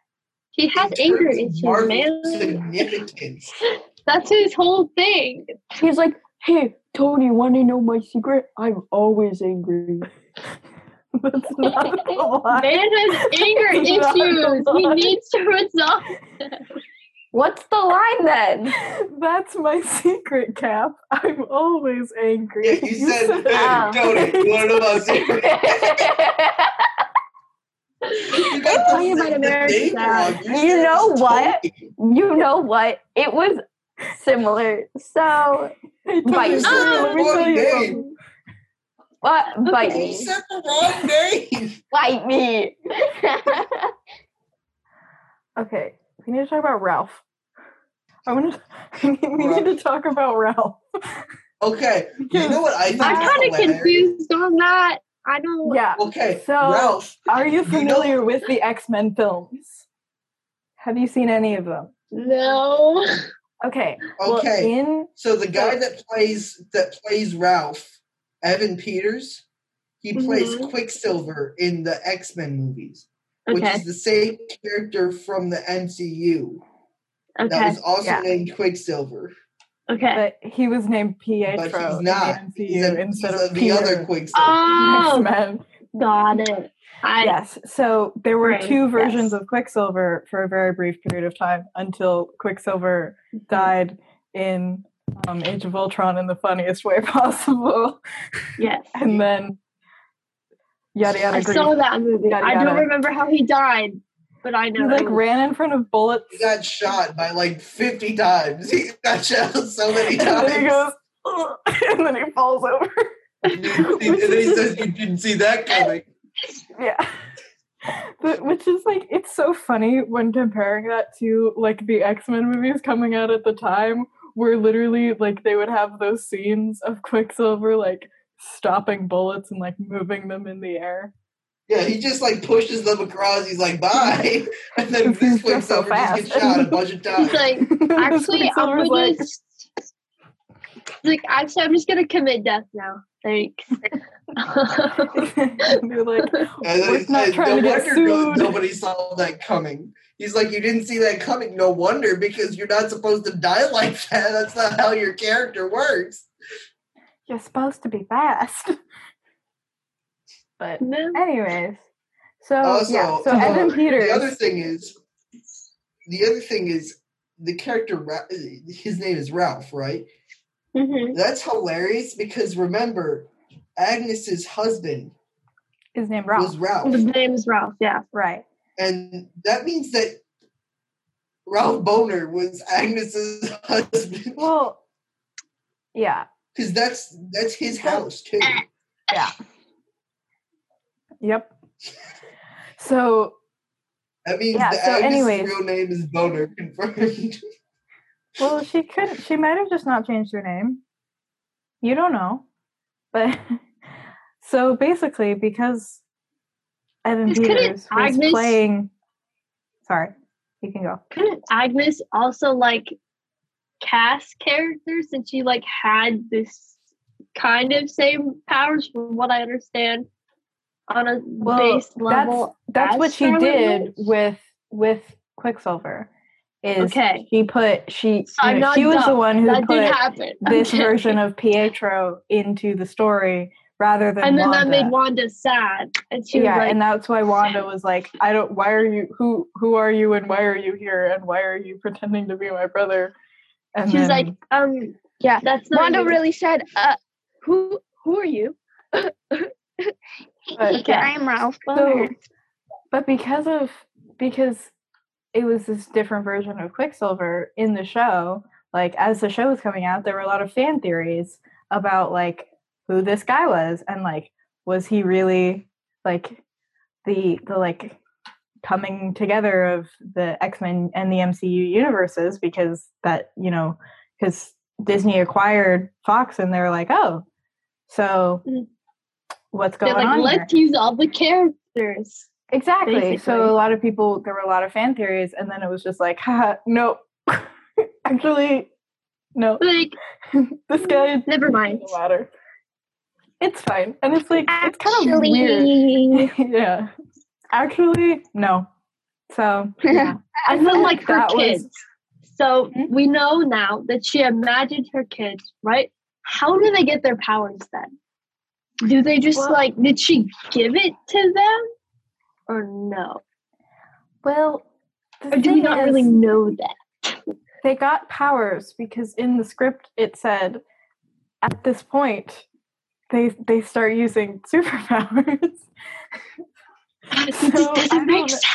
He has anger terms of issues, Marvel man. Significance. That's his whole thing. He's like, hey, Tony, want to know my secret? I'm always angry. That's not the line. Man has anger issues. He needs to resolve. What's the line then? That's my secret, Cap. I'm always angry. Yeah, you said, hey, Oh. Tony, you want to know my secret? You got you the, about the American name Dad. wrong. You know what? Tony. you know what? It was similar. So, Hey, Tony, Bite. Tony, let me you name. something. what? Bite me. said the wrong name. Bite me. Okay, we need to talk about Ralph. I want to. We need to talk about Ralph. Okay, you know what I I'm kind of confused on that. I don't. Yeah. Okay, So, Ralph. Are you You know- familiar with the X Men films? Have you seen any of them? No. Okay. Well, Okay, in so the guy that plays that plays Ralph, Evan Peters, he plays Mhm. Quicksilver in the X Men movies, which is the same character from the MCU that was also Yeah. named Quicksilver. Okay. But he was named Pietro But he's in not. the He's, MCU a, instead he's of a- the other Quicksilver. Oh, X-Men. got it. I, Yes. So there were Right, two versions yes. of Quicksilver for a very brief period of time until Quicksilver died in um, Age of Ultron in the funniest way possible, Yes. and then yada yada. I grief. saw that movie. Yada, I don't remember how he died, but I know He like ran in front of bullets, He got shot by like 50 times. He got shot so many and then he times. goes, "Ugh," and then he falls over. and then he says, You didn't see that coming. Yeah. But which is like it's so funny when comparing that to like the X-Men movies coming out at the time where literally like they would have those scenes of Quicksilver like stopping bullets and like moving them in the air. Yeah, he just like pushes them across. He's like, Bye. And then Because he's this just so Quicksilver just gets shot a bunch of times. He's like, actually, I'm Quicksilver's gonna like, just. Like, actually, I'm just gonna commit death now. Thanks. You're like, And We're he not said, trying to no get wonder no- sued." nobody saw that coming. He's like, you didn't see that coming. No wonder, because you're not supposed to die like that. That's not how your character works. you're supposed to be fast. But No. anyways. So Also, yeah, so uh, Evan Peters The other thing is, the other thing is, the character, his name is Ralph, right? Mhm. That's hilarious because remember, Agnes's husband His name Ralph. was Ralph. His name is Ralph. Yeah. Right. And that means that Ralph Bohner was Agnes's husband. Well, yeah, Because that's that's his house too. yeah. Yep. So That means Yeah, that so Agnes's anyways. real name is Bohner confirmed. Well, she could. She might have just not changed her name. You don't know, but so basically, because Evan Peters was Agnes- playing. Sorry, you can go. Couldn't Agnes also like cast characters since she like had this kind of same powers from what I understand on a Well, base level? That's as what she did Witch? with with Quicksilver. Is Okay. she put she So I'm you know, she was the one who that put this Okay. version of Pietro into the story rather than and then that made Wanda sad, and she yeah, was like, and that's why Wanda was like, "I don't. Why are you? Who? Who are you? And why are you here? And why are you pretending to be my brother?" And she's then, like, um, Yeah. that's not Wanda even- really said, uh, who who are you? but, yeah. I am Ralph So, but because of because it was this different version of Quicksilver in the show, like as the show was coming out, there were a lot of fan theories about like who this guy was and like was he really like the the like coming together of the X-Men and the MCU universes because that, you know, because Disney acquired Fox and they're like, oh, so Mm. what's they're going like, on? let's use all the characters. Exactly. basically. So a lot of people, there were a lot of fan theories, and then it was just like, haha, no, actually, no, Like, this guy never mind. matter. It's fine, and it's like it's kind of weird. Yeah, actually, no. So yeah, I feel like her that was- kids. So Hmm? we know now that she imagined her kids, right? How do they get their powers then? Do they just Well- like did she give it to them? Or no? well, Or do we not is, really know that? They got powers because in the script it said, at this point, they they start using superpowers. So, I doesn't don't make know. sense.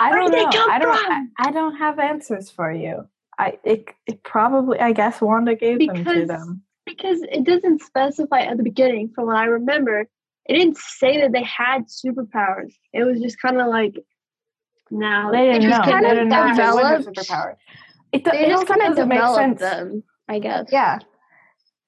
I don't did they know. come I don't. I, from? I don't have answers for you. I it, it probably. I guess Wanda gave them to Because- them. Because it doesn't specify at the beginning, from what I remember, it didn't say that they had superpowers. It was just kind of like, now They didn't just know. kind They of didn't know if they would have developed- superpowers. It, do- it just kind of doesn't make sense. them, I guess. Yeah.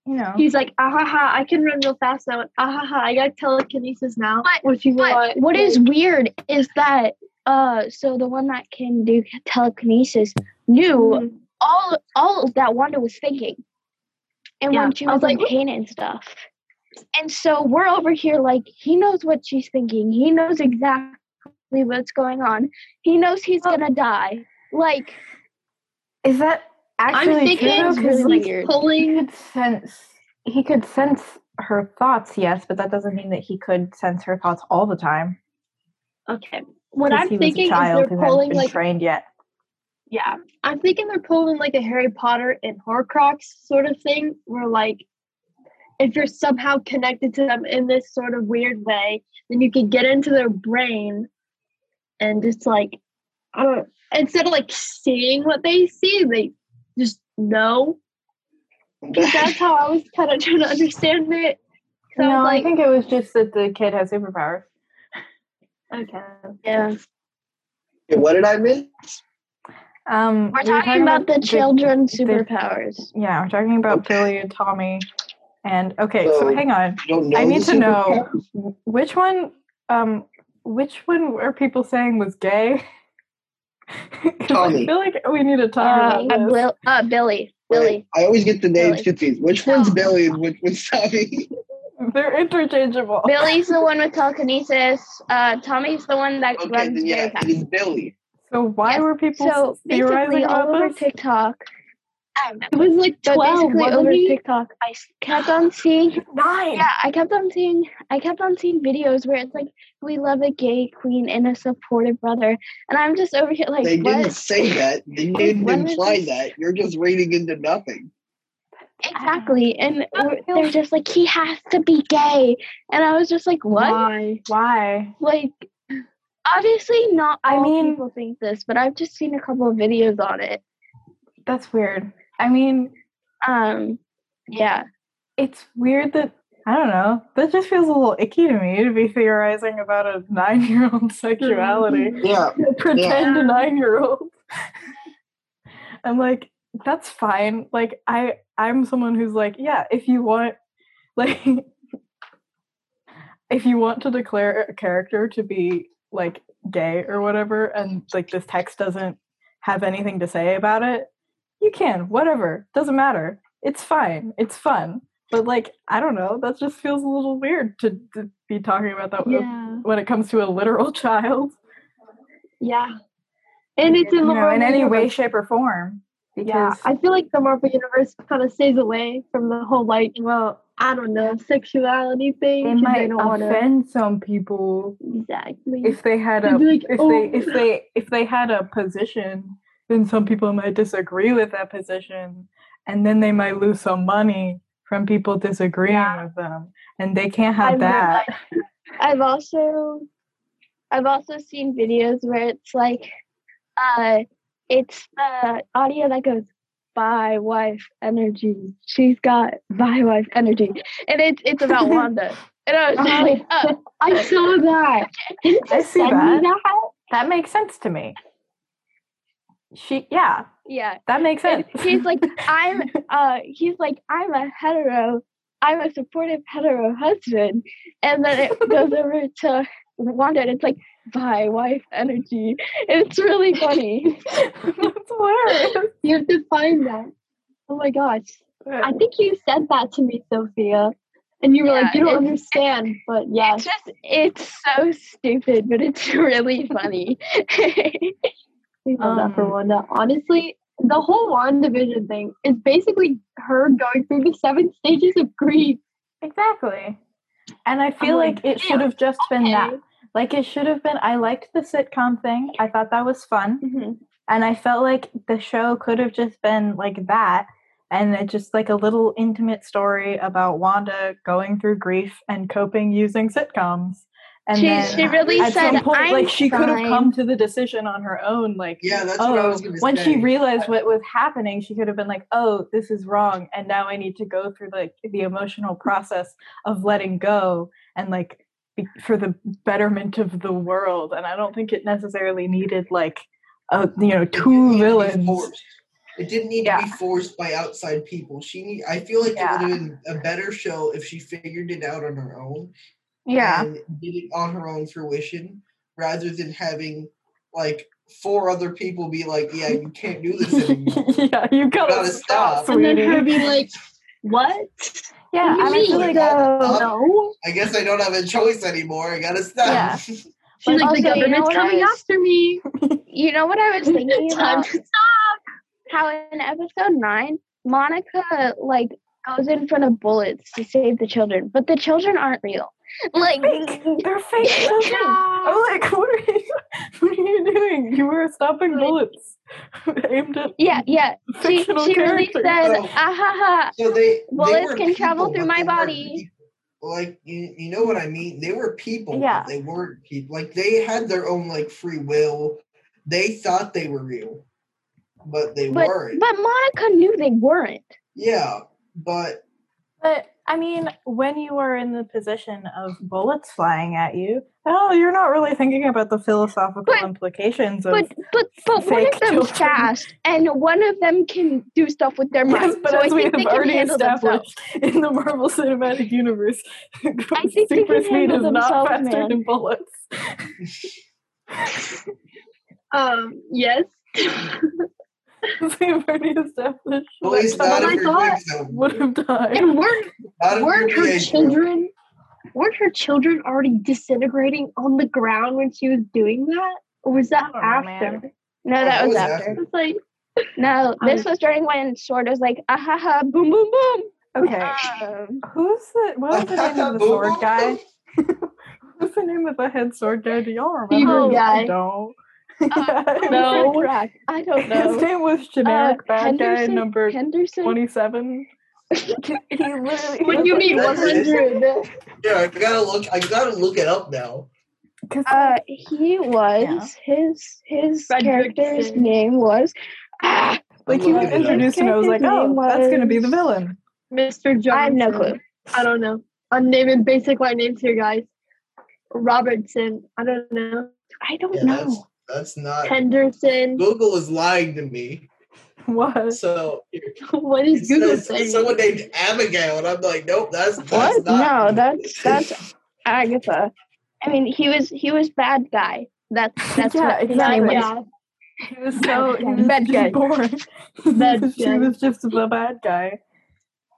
You know. He's like, ah ha ha, I can run real fast now. Ah ha ha, I got telekinesis now. But- But why- what is weird is that uh so the one that can do telekinesis knew mhm. all all that Wanda was thinking. And Yeah, when she was was in like, pain and stuff. and so we're over here like he knows what she's thinking. He knows exactly what's going on. He knows he's Well- gonna die. Like Is that I'm actually thinking true? it's Because really he's weird. he pulling. could sense he could sense her thoughts, yes, but that doesn't mean that he could sense her thoughts all the time. Okay, What I'm thinking is they're pulling like trained yet. yeah, I'm thinking they're pulling like a Harry Potter and Horcrux sort of thing, where like if you're somehow connected to them in this sort of weird way, then you can get into their brain and just like I don't instead of like seeing what they see, they just know. 'Cause that's how I was kind of trying to understand it. So no, like, I think it was just that the kid has superpowers. okay, yeah. Okay, what did I miss? Um, We're we were talking about the children's the- superpowers. yeah, we're talking about Okay. Billy and Tommy. And okay, so, So- hang on. You don't know. I need to know which one. Um, which one are people saying was gay? 'Cause I feel like we need to talk Uh, about this. Bill, uh, Billy. Billy. I always get the names Billy. confused. Which one's Billy and which one's Tommy? They're interchangeable. Billy's the one with telekinesis. Uh, Tommy's the one that Okay, runs then yeah, very it fast. is Billy. So why Yes, were people So theorizing basically, all over this? TikTok, I don't know. it was like But twelve. basically, wasn't over he? TikTok, I s- kept on seeing. Nine. Yeah, I kept on seeing. I kept on seeing videos where it's like, "We love a gay queen and a supportive brother," and I'm just over here like, they "What?" didn't say that. They didn't imply that. You're just reading into nothing. Exactly, and they're just like, "He has to be gay," and I was just like, "What?" Why? Why? Like, obviously, not I all mean- people think this, but I've just seen a couple of videos on it. That's weird. I mean, Um, yeah. it's weird that I don't know. That just feels a little icky to me to be theorizing about a nine-year-old sexuality. Yeah. Pretend nine-year-old. I'm like, that's fine. Like, I I'm someone who's like, yeah, if you want, like, if you want to declare a character to be like gay or whatever, and like this text doesn't have anything to say about it, you can. Whatever, doesn't matter. It's fine. It's fun. But like, I don't know. That just feels a little weird to, to be talking about that Yeah. when it comes to a literal child. Yeah. And it's in You know, in any way, shape, or form. Because Yeah, I feel like the Marvel universe kind of stays away from the whole like well, I don't know sexuality thing. it might they don't offend some people exactly. if they had a like, if "Oh." they if they if they had a position then some people might disagree with that position and then they might lose some money from people disagreeing Yeah. with them and they can't have I've that I've also I've also seen videos where it's like uh it's the audio that goes bi wife energy. She's got bi wife energy. And it's it's about Wanda. And I was Uh-huh. like, oh, I saw that. Didn't I you see that. that? that makes sense to me she yeah yeah. that makes sense And he's like, I'm uh he's like, I'm a hetero, I'm a supportive hetero husband. And then it goes over to Wanda and it's like bi wife energy. It's really funny. that's hilarious You have to find that. Oh my gosh. I think you said that to me, Sophia. And you were like, you don't understand, but yeah. It's just it's so stupid, but it's really funny. We love that for Um, Wanda. Honestly, the whole WandaVision thing is basically her going through the seven stages of grief. exactly and i feel like, like, it should have just been that like it should have been i liked the sitcom thing i thought that was fun Mhm. and I felt like the show could have just been like that, and it just like a little intimate story about Wanda going through grief and coping using sitcoms. And she then she really at said some point, I'm like she could have come to the decision on her own, like Yeah, that's oh, what I oh, was gonna when say. she realized what was happening, she could have been like, "Oh, this is wrong," and now I need to go through like the emotional process of letting go and like be, for the betterment of the world. And I don't think it necessarily needed like a you know It didn't two need villains. It didn't need Yeah. to be forced by outside people. She need, I feel like Yeah. it would have been a better show if she figured it out on her own Yeah, and did it on her own fruition rather than having like four other people be like, "Yeah, you can't do this anymore." yeah, you gotta, gotta stop, stop. And then her be like, what? Yeah, What I mean, mean? like, no. uh, no. I guess I don't have a choice anymore. I gotta stop. Yeah. She's But like, the also, you know government's what I coming was- after me. you know what I was thinking Time about? to stop. How in episode nine, Monica like goes in front of bullets to save the children, but the children aren't real. Like, They're fake children. I'm like, what are you? What are you doing? You were stopping bullets aimed at yeah, yeah. She, fictional she really characters. said, Oh. ah ha ha. So they they Bullets were can travel through my body. Like you, you know what I mean? They were people, Yeah. they weren't people. Like they had their own like free will. They thought they were real, but they But weren't. but Monica knew they weren't. yeah, but But I mean, when you are in the position of bullets flying at you, oh, you're not really thinking about the philosophical But- implications of. But but but one of them's children. fast, and one of them can do stuff with their yes, mind. but so I we think have they can already handle themselves. established in the Marvel Cinematic Universe, I think super speed is not faster man. than bullets. Um, yes. We've already established at least not Oh if my God. Would have died. and weren't weren't her Pietro. children weren't her children already disintegrating on the ground when she was doing that? Or was that I after? man. No, Oh, that that was was after. after. It's like No, this was during when Sword was like, ah ha ha, boom boom boom. Okay, Um, who's the what was the name of the sword guy? boom. What's the name of the head sword guy? Do y'all remember? Evil guy. I don't. Uh, No. track. I don't His know. name was generic Uh, bad guy number Henderson. twenty-seven. he literally. what do you mean one That's it. hundred? Yeah, I gotta look. I gotta look it up now. Because Uh, he was his his Fredricksen. character's name was ah, like I'm he was looking it up. introduced and I was like, oh, name that's gonna be the villain. Mr. Johnson. I have no clue. I don't know. I'm naming basic white names here, guys. Robertson. I don't know. I don't Yeah, that's know. That's not. Henderson. Google is lying to me. What? So what is Google says saying? someone named Abigail, and I'm like, nope, that's, that's What? not. No, that's that's Agatha. Uh, I mean, he was he was bad guy. That's that's Yeah, what his name exactly. was. yeah. He was so he was Bad just guy. boring. Bad she guy. was just the bad guy.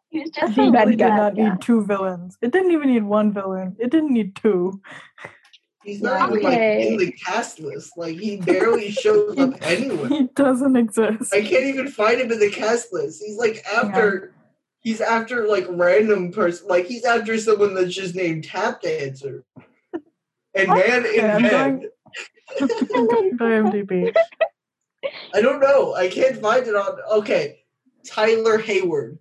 He was It just a really bad did guy. not yeah. need two villains. It didn't even need one villain. It didn't need two. He's not even Okay. like in the cast list. Like he barely shows up anywhere. He doesn't exist. I can't even find him in the cast list. He's like after. He's after like random person. Like he's after someone that's just named Tap Dancer. And oh, Man in Okay, I'm Bed. going- going to IMDb. I don't know. I can't find it on. Okay, Tyler Hayward.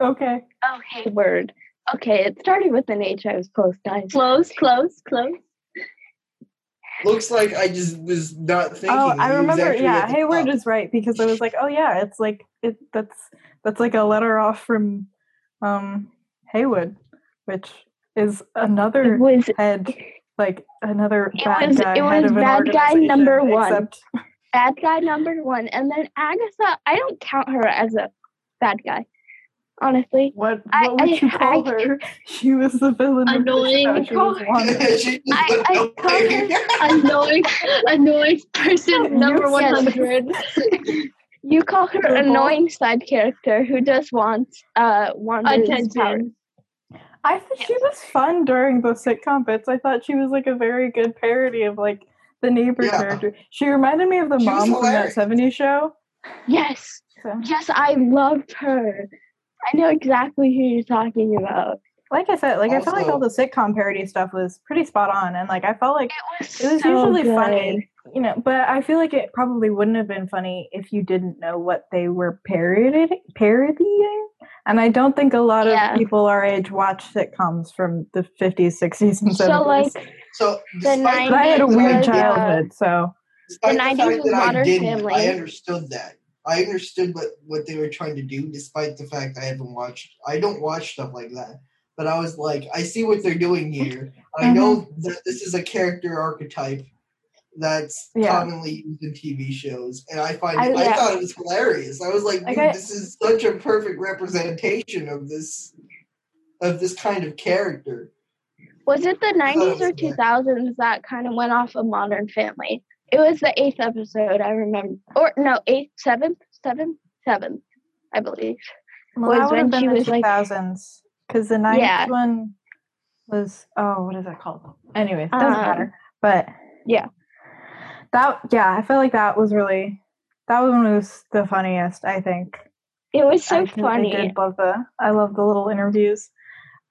Okay. Oh, okay, word. Okay, it started with an H. I was close, guys. Close, close, close. Looks like I just was not thinking. Oh, I remember. actually Yeah, at the Hayward top. is right because I was like, oh yeah, it's like it. That's that's like a letter off from um Haywood, which is It another was head, like another It bad was- guy. it head was of an bad guy number one. Except bad guy number one, and then Agatha. I don't count her as a bad guy, honestly. what? I- would I- you call I- her? She was the villain. of the Annoying. show. She was Wanda. She I- I call away. Annoying, annoying person number one hundred. You call her Purple. annoying side character who just wants uh Wanda's powers. Attention. I thought she was fun during the sitcom bits. I thought she was like a very good parody of like the neighbor Yeah. character. She reminded me of the She mom from that hilarious. 70s show. Yes, So, yes, I loved her. I know exactly who you're talking about. like I said, like I felt like all the sitcom parody stuff was pretty spot on, and like I felt like It was, it was so usually good. funny, you know. But I feel like it probably wouldn't have been funny if you didn't know what they were parodied parodying. And I don't think a lot Yeah. of people our age watch sitcoms from the 50s, 60s, and 70s. So like So, despite but I had a weird was, uh, childhood, so The the, 90s was that I Modern Family. I understood that. I understood what, what they were trying to do, despite the fact I haven't watched. I don't watch stuff like that. But I was like, I see what they're doing here. I mm-hmm. know that this is a character archetype that's Yeah. commonly used in TV shows, and I find I- it, I, thought it was hilarious. I was like, dude, I- this is such a perfect representation of this of this kind of character. Was it the 90s or 2000s that kind of went off of Modern Family? It was the eighth episode, I remember. Or no, eighth, seventh, seventh, seventh, I believe. well, Was when she the was, like- 2000s. because the ninth Yeah. one was oh, what is that called? Anyways, doesn't Um, matter. But yeah. that yeah, I felt like that was really that one was the funniest. I think. It was so I funny. I did love the I love the little interviews.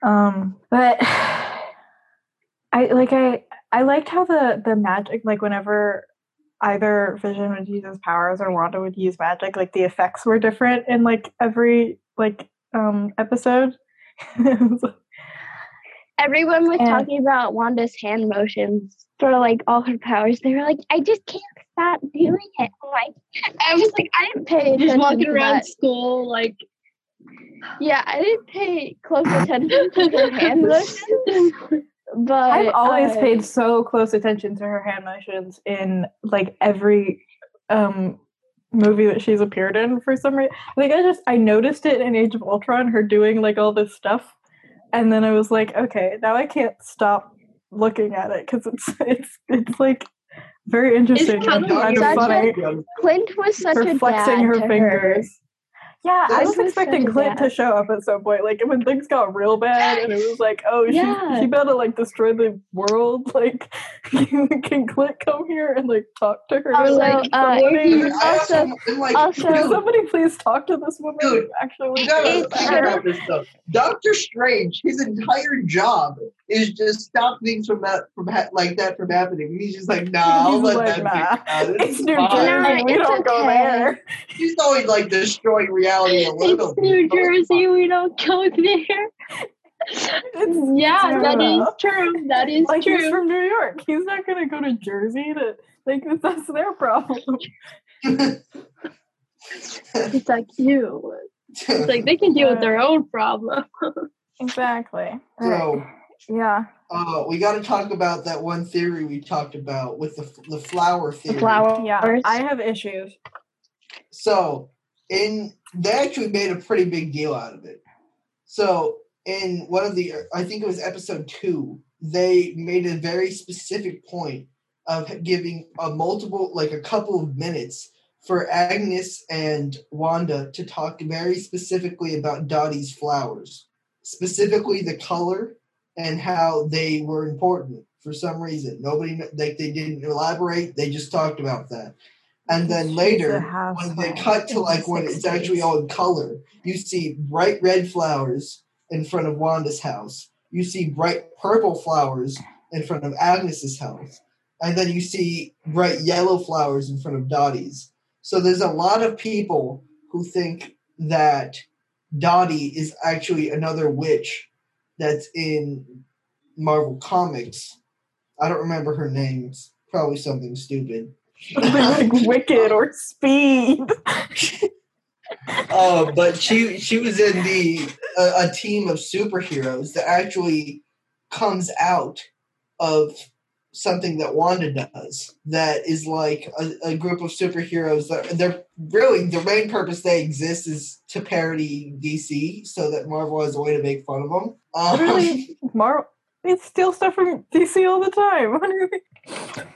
Um, but I like I I liked how the the magic like whenever either Vision would use his powers or Wanda would use magic, like the effects were different in like every like um episode. It was like- Everyone was And- talking about Wanda's hand motions for like all her powers. They were like, I just can't stop doing it. I'm like, I was like, I didn't pay attention Just walking to around that. school like Yeah, I didn't pay close attention to her hand motions, but I've always uh, paid so close attention to her hand motions in like every um movie that she's appeared in for some reason. Like I just I noticed it in Age of Ultron, her doing like all this stuff, and then I was like, okay, now I can't stop looking at it because it's it's it's like very interesting kind and of kind such of a- funny. Clint was such Her a flexing dad her to her. Fingers. Yeah, I was Clint was expecting Clint to show up at some point. Like when things got real bad, and it was like, oh, Yeah. she she better like destroy the world. Like, can Clint come here and like talk to her? Also, like, uh, somebody, he- also- like, also- can somebody please talk to this woman? Dude, actually, you gotta It's think true. about this stuff. Doctor Strange, his entire job is just stop things from that from ha- like that from happening. He's just like, nah, I'll let like, that nah. It's It's New. Jersey. Nah, we it's don't go there. He's always like destroying reality a little. it's New Jersey, we don't go there. It's, Yeah, that is true. That is like he's from New York. He's not gonna go to Jersey to like that's their problem. It's like you. It's like they can deal with their own problem. Exactly. so, Yeah. uh, we got to talk about that one theory we talked about with the the flower The flower. Yeah. I have issues. So, in they actually made a pretty big deal out of it. So, in one of the, I think it was episode two, they made a very specific point of giving a multiple, like a couple of minutes for Agnes and Wanda to talk very specifically about Dottie's flowers, specifically the color and how they were important for some reason. Nobody, like, they didn't elaborate, they just talked about that. And then later, house when they cut to like the when it's actually all in color, you see bright red flowers in front of Wanda's house. You see bright purple flowers in front of Agnes's house. And then you see bright yellow flowers in front of Dottie's. So there's a lot of people who think that Dottie is actually another witch that's in Marvel Comics. I don't remember her name. It's probably something stupid. like Wicked or Speed. uh, but she she was in the a, a team of superheroes that actually comes out of something that Wanda does that is like a, a group of superheroes that they're really the main purpose they exist is to parody DC so that Marvel has a way to make fun of them. Um, Really? Marvel. They steal stuff from DC all the time. What do you think?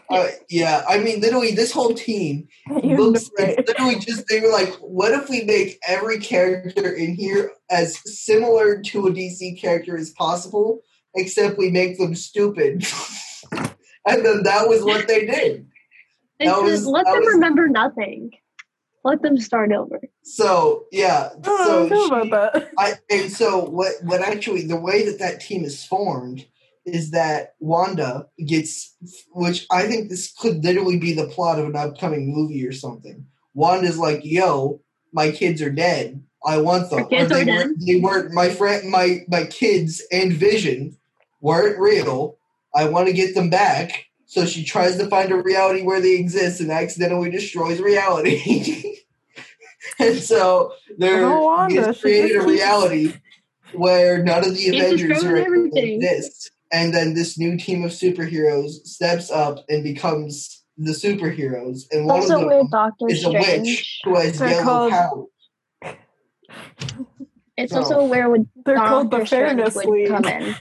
uh, yeah, I mean literally this whole team looks right? it's literally just they were like, what if we make every character in here as similar to a DC character as possible, except we make them stupid. And then that was what they did. They That said, was- let them was- remember nothing. Let them start over. So yeah, I so I she- I and so what what actually the way that that team is formed is that Wanda gets which I think this could literally be the plot of an upcoming movie or something. Wanda's like, "Yo, my kids are dead. I want them. Kids they are weren't, they weren't my friend my my kids and Vision weren't real. I want to get them back." So she tries to find a reality where they exist and accidentally destroys reality. and so there Oh, Wanda, is created a reality where none of the Avengers are exist. And then this new team of superheroes steps up and becomes the superheroes. And one Also, of where them Doctor is a witch who has They're yellow called- power. It's No. also where would They're called the Strange Fairness would League. come in.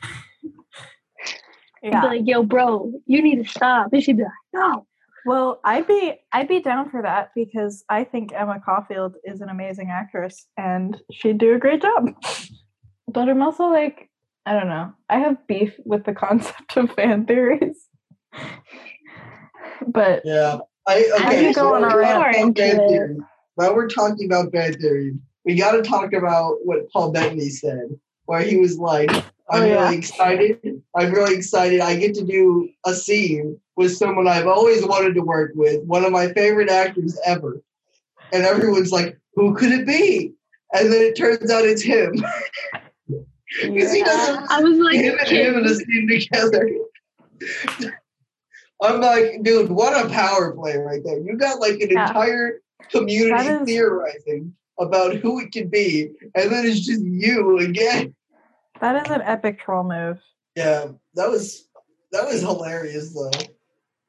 Be like, yo, bro, you need to stop. And she'd be like, no. Well, I'd be I'd be down for that because I think Emma Caulfield is an amazing actress and she'd do a great job. but I'm also like, I don't know. I have beef with the concept of fan theories. but Yeah. I How okay. you so going while on we're talking about fan theory, while we're talking about fan theory, we got to talk about what Paul Bettany said, where he was like, "I'm Oh, yeah. really excited. I'm really excited. I get to do a scene with someone I've always wanted to work with, one of my favorite actors ever." And everyone's like, "Who could it be?" And then it turns out it's him. Because he doesn't I was like, him and him in a scene together. I'm like, dude, what a power play right there. You got like an Yeah. entire community is- theorizing about who it could be, and then it's just you again. That is an epic troll move. Yeah, that was that was hilarious though.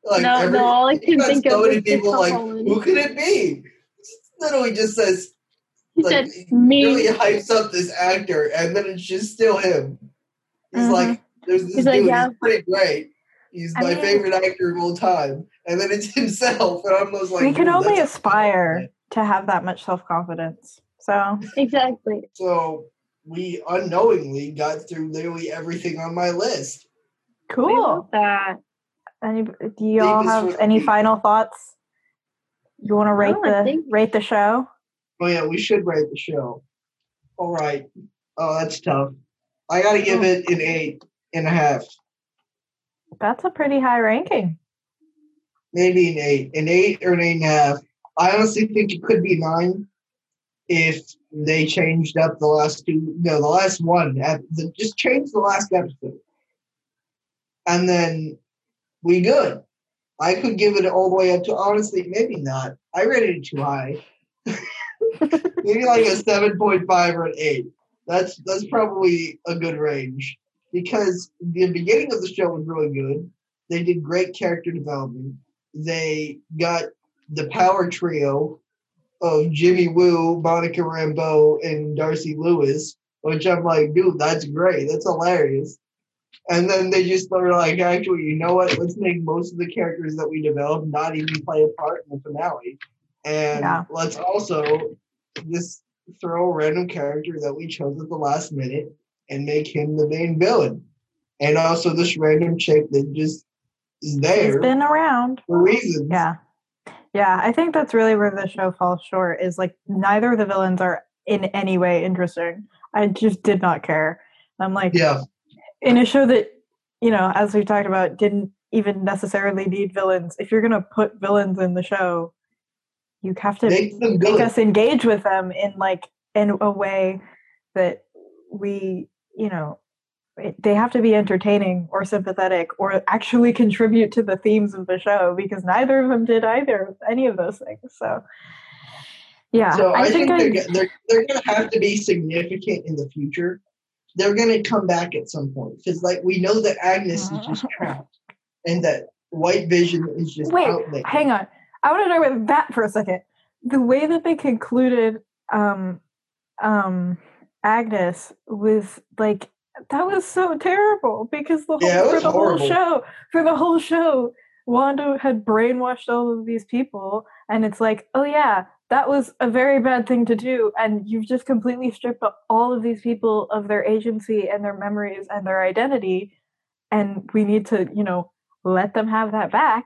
Like No, no, all I can got think of many is people Tom like, Holland. who could it be? Literally just says he like said, me. really hypes up this actor, and then it's just still him. He's Mhm. like, there's this He's like, yeah. he's pretty great. He's I my mean- favorite actor of all time, and then it's himself, and I'm just like, we can only aspire to have that much self confidence. So Exactly. So we unknowingly got through literally everything on my list. Cool. that. Any, do y'all have any the- final thoughts? You want to rate No, the think- rate the show? Oh yeah, we should rate the show. All right. Oh, that's tough. I gotta Oh. give it an eight and a half, That's a pretty high ranking. maybe an eight, an eight or an eight and a half. I honestly think it could be nine if they changed up the last two. No, the last one. Just change the last episode, and then we good. I could give it all the way up to honestly, maybe not. I rated it too high. maybe like a seven point five or an eight. That's that's probably a good range because the beginning of the show was really good. They did great character development. They got the power trio of Jimmy Woo, Monica Rambeau, and Darcy Lewis, which I'm like, dude, that's great. That's hilarious. And then they just were like, actually, you know what? Let's make most of the characters that we developed not even play a part in the finale. And Yeah. let's also just throw a random character that we chose at the last minute and make him the main villain. And also this random chick that just is there. He's been around. for reasons. Yeah. Yeah, I think that's really where the show falls short is like neither of the villains are in any way interesting. I just did not care. I'm like Yeah. in a show that, you know, as we talked about, didn't even necessarily need villains. If you're gonna put villains in the show, you have to Make make us engage with them in like in a way that we you know they have to be entertaining or sympathetic or actually contribute to the themes of the show because neither of them did either of any of those things so. Yeah So I, think, I, they're, they're they're gonna have to be significant in the future. They're gonna come back at some point because, like, we know that Agnes is just trapped, and that White Vision is just Wait, hang on. I want to know about that for a second. The way that they concluded um um agnes was like that was so terrible because the whole Yeah, for the horrible. whole show for the whole show wanda had brainwashed all of these people and it's like oh yeah that was a very bad thing to do and you've just completely stripped all of these people of their agency and their memories and their identity and we need to you know let them have that back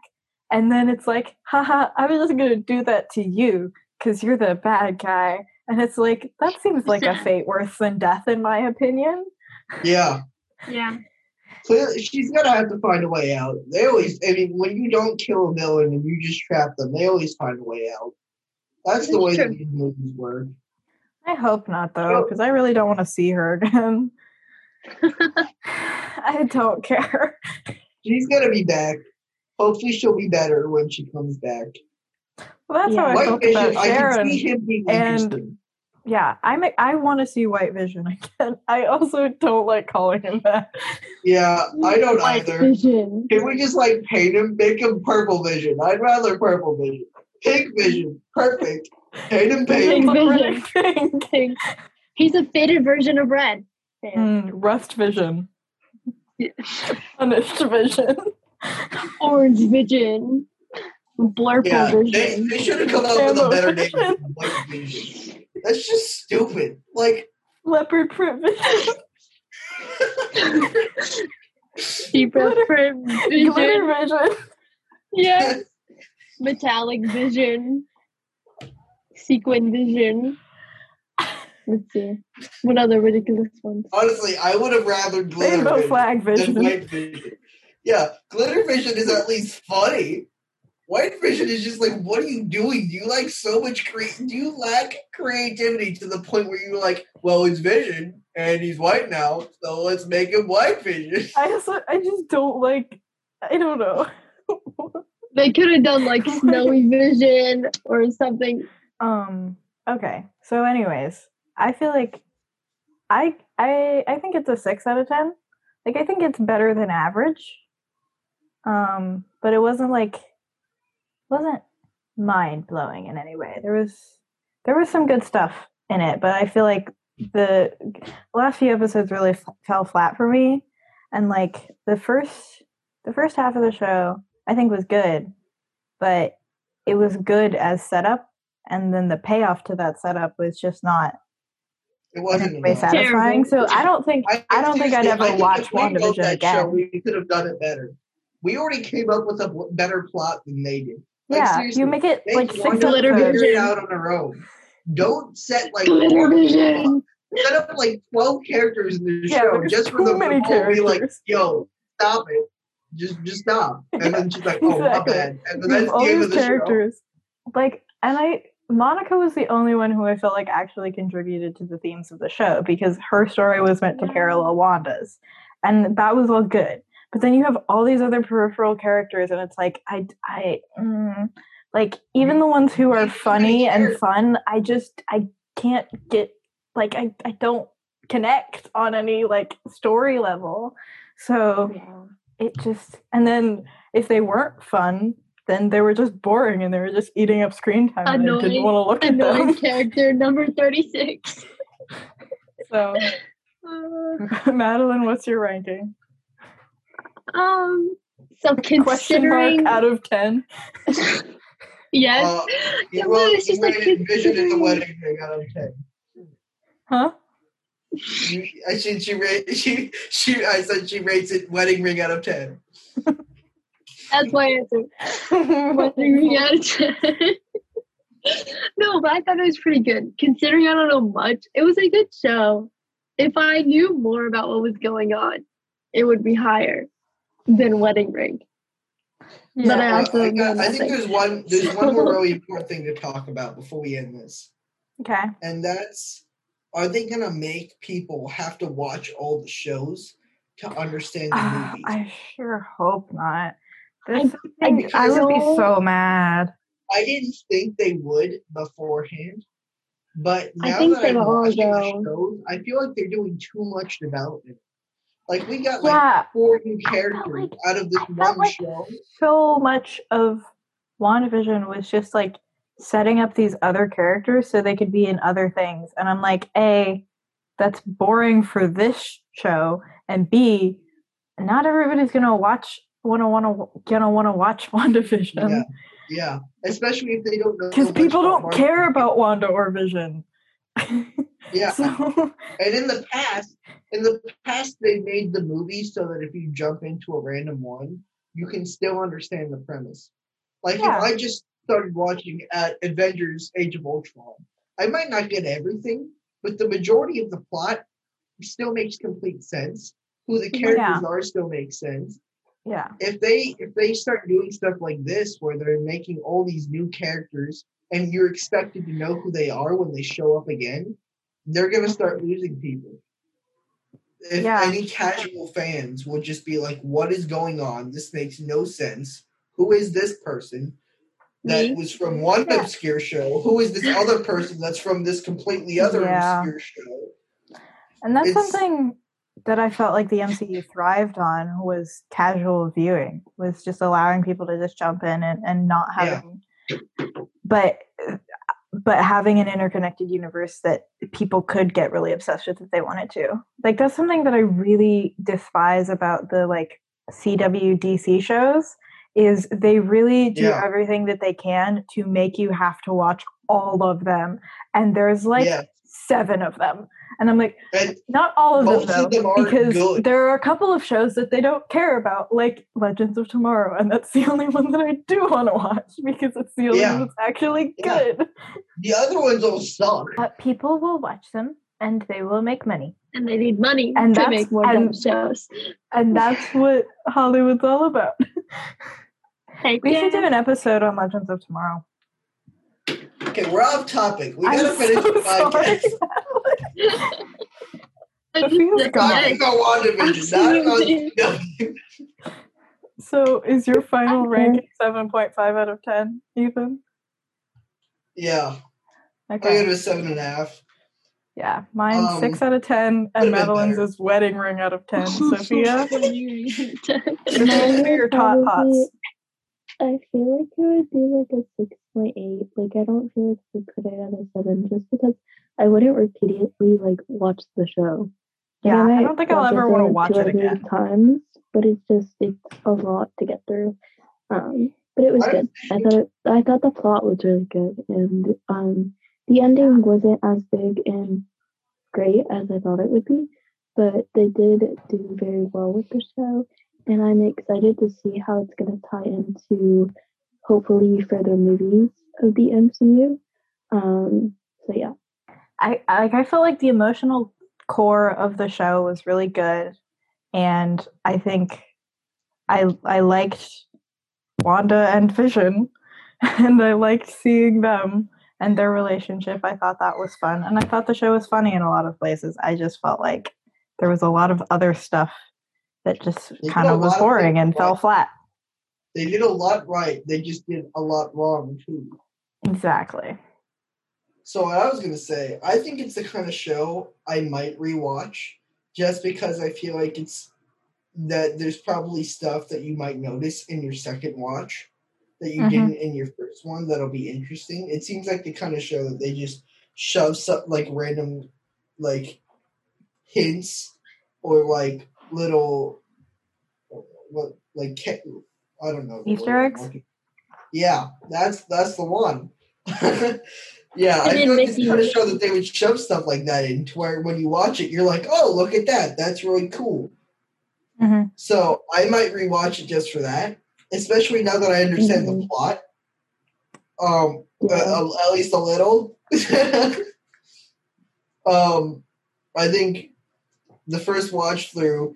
and then it's like, haha, I was just gonna do that to you because you're the bad guy. And it's like, that seems like a fate worse than death, in my opinion. Yeah, Yeah. clearly she's gonna have to find a way out. They always, I mean, when you don't kill a villain and you just trap them, they always find a way out. That's the way true. these movies work. I hope not, though, because I really don't want to see her again. I don't care. She's gonna be back. Hopefully, she'll be better when she comes back. Well, that's how I White felt Vision, about I can see him being and- interesting. Yeah, I'm. I want to see White Vision again. I also don't like calling him that. Yeah, I don't White either. Vision. Can we just like paint him, make him purple vision? I'd rather purple vision. Pink vision, perfect. Paint him Pink pink. Vision. Vision. Pink. He's a faded version of red. Mm, Rust Vision. Punished Vision. Orange Vision. Blurple Yeah, Vision. they should have come up with a better name than white vision. That's just stupid. Like, Leopard print vision. Zebra Glitter- print vision. Glitter vision. Yes. Metallic vision. Sequin vision. Let's see. What other ridiculous ones? Honestly, I would have rather glitter Rainbow vision flag vision. white vision. Yeah, glitter vision is at least funny. White vision is just like, what are you doing? Do you like so much cre- Do you lack creativity to the point where you're like, well, it's vision and he's white now, so let's make him white vision. I also I just don't like I don't know. They could have done like snowy vision or something. um okay. So anyways, I feel like I I I think it's a 6 out of 10. Like I think it's better than average. Um but it wasn't like wasn't mind blowing in any way. There was there was some good stuff in it, but I feel like the last few episodes really f- fell flat for me and like the first the first half of the show I think was good, but it was good as setup and then the payoff to that setup was just not It wasn't enough. satisfying. So I don't think I don't think I'd ever think watch if we wrote WandaVision again. Show, we could have done it better. We already came up with a better plot than they did. Like, yeah, seriously, you make it Make like six Wanda Glitter episodes. vision. out on her own. Don't set like Glitter vision. set up like twelve characters in the Yeah, show just for too them many to all be like, characters. "Yo, stop it, just just stop." And Yeah, then she's like, "Oh, my bad," and then that's all the end of the show. characters. Like, and I, Monica was the only one who I felt like actually contributed to the themes of the show because her story was meant to parallel Wanda's, and that was all good. But then you have all these other peripheral characters, and it's like I, I, mm, like even the ones who are funny and fun, I just I can't get like I I don't connect on any like story level. So Yeah. it just and then if they weren't fun then they were just boring and they were just eating up screen time and I didn't Annoying- want to look at Annoying them character number 36. so Uh, madeline what's your ranking um, so question mark considering, out of 10 yes, Uh, Yeah, you well, it's just like rated Vision in the wedding ring out of ten. huh You, I said she rate she she I said she rates it wedding ring out of ten. that's my answer. What do we got? no, but I thought it was pretty good. Considering I don't know much, it was a good show. If I knew more about what was going on, it would be higher than Wedding Ring. But I also Uh, I, got, I think there's one there's one more really important thing to talk about before we end this. okay and that's are they gonna make people have to watch all the shows to understand the Ah, movies? i sure hope not I- this I thing- I, would be so mad I didn't think they would beforehand, but I now think that they I'm are, watching the shows, I feel like they're doing too much development. Like we got like yeah four new characters like- out of this one like show. so much of WandaVision was just like setting up these other characters so they could be in other things. And I'm like, A, that's boring for this show, and B, not everybody's gonna watch wanna wanna gonna wanna watch Yeah, WandaVision. yeah. Especially if they don't know Because people don't Marvel. care about Wanda or Vision. Yeah, so and in the past, in the past, they made the movie so that if you jump into a random one, you can still understand the premise. Like Yeah. if I just started watching at Avengers: Age of Ultron, I might not get everything, but the majority of the plot still makes complete sense. Who the characters Yeah. are still makes sense. yeah. If they if they start doing stuff like this, where they're making all these new characters and you're expected to know who they are when they show up again, they're gonna start losing people. If Yeah. any casual fans will just be like, "What is going on? This makes no sense. Who is this person that Me? was from one Yeah. obscure show? Who is this other person that's from this completely other Yeah. obscure show?" And that's It's- something that I felt like the MCU thrived on was casual viewing, was just allowing people to just jump in and, and not Yeah. having but but having an interconnected universe that people could get really obsessed with if they wanted to. Like that's something that I really despise about the like CW DC shows is they really do Yeah. everything that they can to make you have to watch all of them. And there's like yeah, seven of them. And I'm like, And not all of Most them of them though, because good. there are a couple of shows that they don't care about, like Legends of Tomorrow, and that's the only one that I do want to watch because it's the only Yeah. one that's actually Yeah. good. the other ones all suck. But people will watch them and they will make money. and they need money And to that's- make more and- dumb shows. And that's what Hollywood's all about. Heck We yeah. should do an episode on Legends of Tomorrow. Okay, we're off topic. We I'm gotta finish so the podcast. sorry. But Sophia's the- gone. Talking about WandaVision, not Absolutely. about So is your final Okay. ranking 7.5 out of 10, Ethan? Yeah, I Okay. give it a seven and a half. Yeah, mine's Um, 6 out of 10, and Madeline's is wedding ring out of 10. Sophia? What Mine are your would top probably- I feel like it would be like a six point eight. Like I don't feel like we put it at a seven just because I wouldn't repeatedly like watch the show. Like, Yeah, I might don't think I'll watch ever it wanna watch two it or three again. Times, but it's just it's a lot to get through. Um, but it was I good. I thought it, I thought the plot was really good, and um, the ending wasn't as big and great as I thought it would be, but they did do very well with the show, and I'm excited to see how it's going to tie into hopefully further movies of the MCU. Um, so yeah, I I- like I felt like the emotional core of the show was really good and I think I I liked Wanda and Vision and I liked seeing them and their relationship. I thought that was fun and I thought the show was funny in a lot of places. I just felt like there was a lot of other stuff that just kind of was boring and fell flat. They did a lot right. They just did a lot wrong too. Exactly. So what I was gonna say, I think it's the kind of show I might rewatch just because I feel like it's that there's probably stuff that you might notice in your second watch that you Mhm. didn't in your first one that'll be interesting. It seems like the kind of show that they just shove some like random like hints or like little what like I don't know Easter eggs? Yeah, that's that's the one. yeah, I feel like it's the kind of show that they would shove stuff like that in to where when you watch it, you're like, oh, look at that. That's really cool. hmm So I might rewatch it just for that, especially now that I understand the Mhm. plot. Um, Yeah. uh, at least a little. um, I think the first watch through,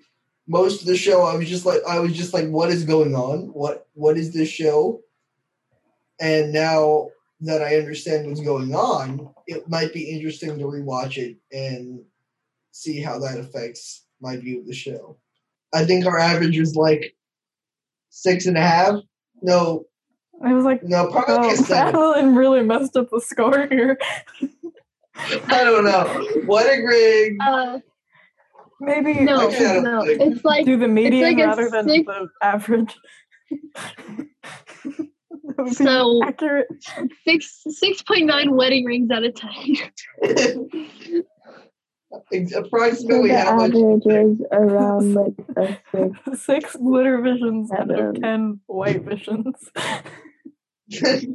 most of the show, I was just like, I was just like, what is going on? What What is this show? And now that I understand what's going on, it might be interesting to rewatch it and see how that affects my view of the show. I think our average is like six and a half. No, I was like no, probably oh, like seven. Madeline really messed up the score here. I don't know. What a grade. uh, Maybe no, Okay, I no, think- it's like do the median like a rather than six- the average. That would be So- accurate. six six point nine wedding rings out of ten. Ex- so Approximately the how much? average is around like a six. Six glitter visions out of ten white visions.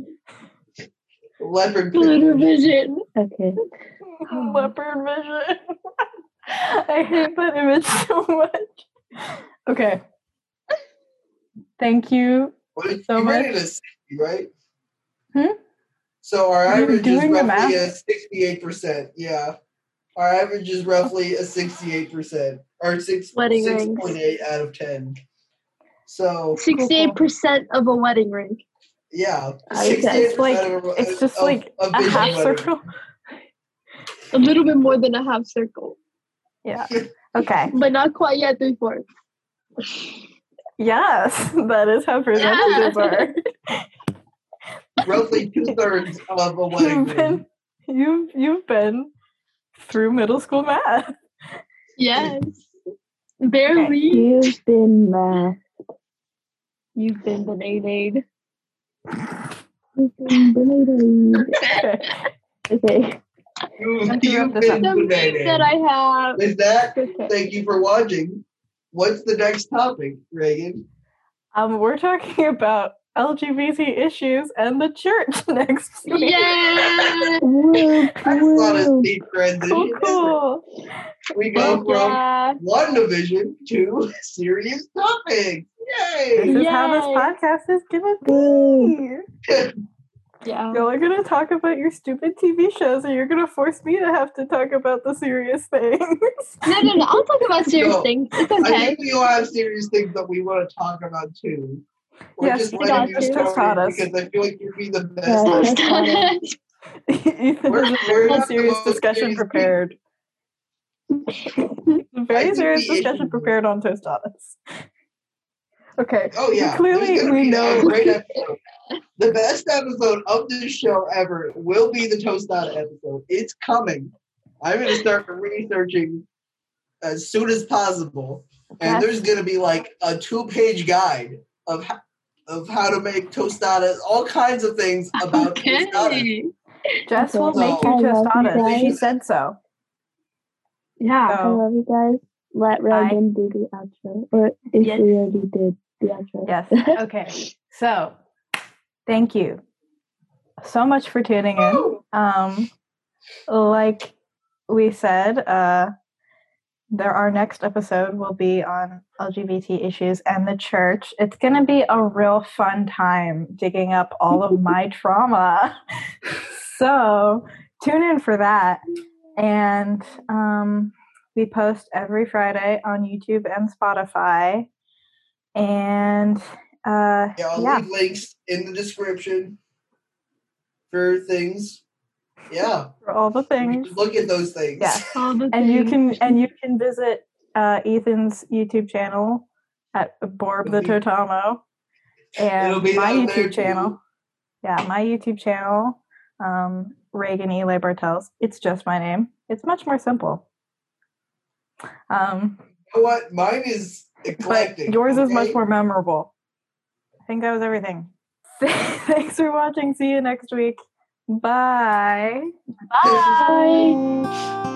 Leopard. Glitter vision. Okay, Leopard vision. I hate that image so much. Okay. Thank you. Well, So you rated much. a 60, right? Hmm? So our Are you average is doing the roughly a 68%. Yeah. Our average is roughly a 68%. Or six Wedding six rings. point out of 10. So, Sixty-eight percent of a wedding ring. yeah. I would 68% say It's like of, it's just of- like of a half circle. A little bit more than a half circle, Yeah. Okay. but not quite yet three fourths. Yes, that is how percentages are. Roughly two thirds of a wedding You've been you've you've been through middle school math. Yes, barely. you've been math. You've been banated. You've been banated. Okay. Okay. You, Let's you've this been. The banated. that I have. With that, Okay. thank you for watching. What's the next topic, Reagan? Um, we're talking about LGBT issues and the church next week. Yeah. Whoop. That's not a steep transition. Cool, cool. We go from WandaVision to serious topics. Yay! This Yay! is how this podcast is gonna be. Yeah. Y'all are gonna talk about your stupid TV shows, and you're gonna force me to have to talk about the serious things. No, no, no. I'll talk about serious No, things. It's I think we all have serious things that we want to talk about too. Or Yes, just we letting got you to. start because I feel like you'd be the best. Yeah. Ethan We're- has a we're very serious discussion serious prepared. Very serious discussion prepared on tostadas. Okay. Oh yeah, Clearly, we know- great. The best episode of this show ever will be the Tostada episode. It's coming. I'm gonna start researching as soon as possible, and Yes. there's gonna be like a two-page guide of how, of how to make tostadas, all kinds of things about tostadas. Okay. Jess will make you I love you tostadas. She said so. Yeah. I love you guys. Let Rogan do the outro. Or if Yes. we already did the outro. Yes. Okay. So, thank you so much for tuning in. Um, like we said, uh, there our next episode will be on LGBT issues and the church. It's going to be a real fun time digging up all of my trauma. so tune in for that. And um, we post every Friday on YouTube and Spotify. And uh, Yeah, I'll yeah. leave links in the description for things. Yeah, for all the things. look at those things. Yeah, All the and you can and you can visit uh, Ethan's YouTube channel at Borb the It'll be- Totamo It'll and be my on there, YouTube too. channel. Yeah, my YouTube channel, um, Reagan E. Bartels. It's just my name. It's much more simple. Um, You know what? Mine is but eclectic. yours is much more memorable. I think that was everything. Thanks for watching. See you next week. Bye. Bye.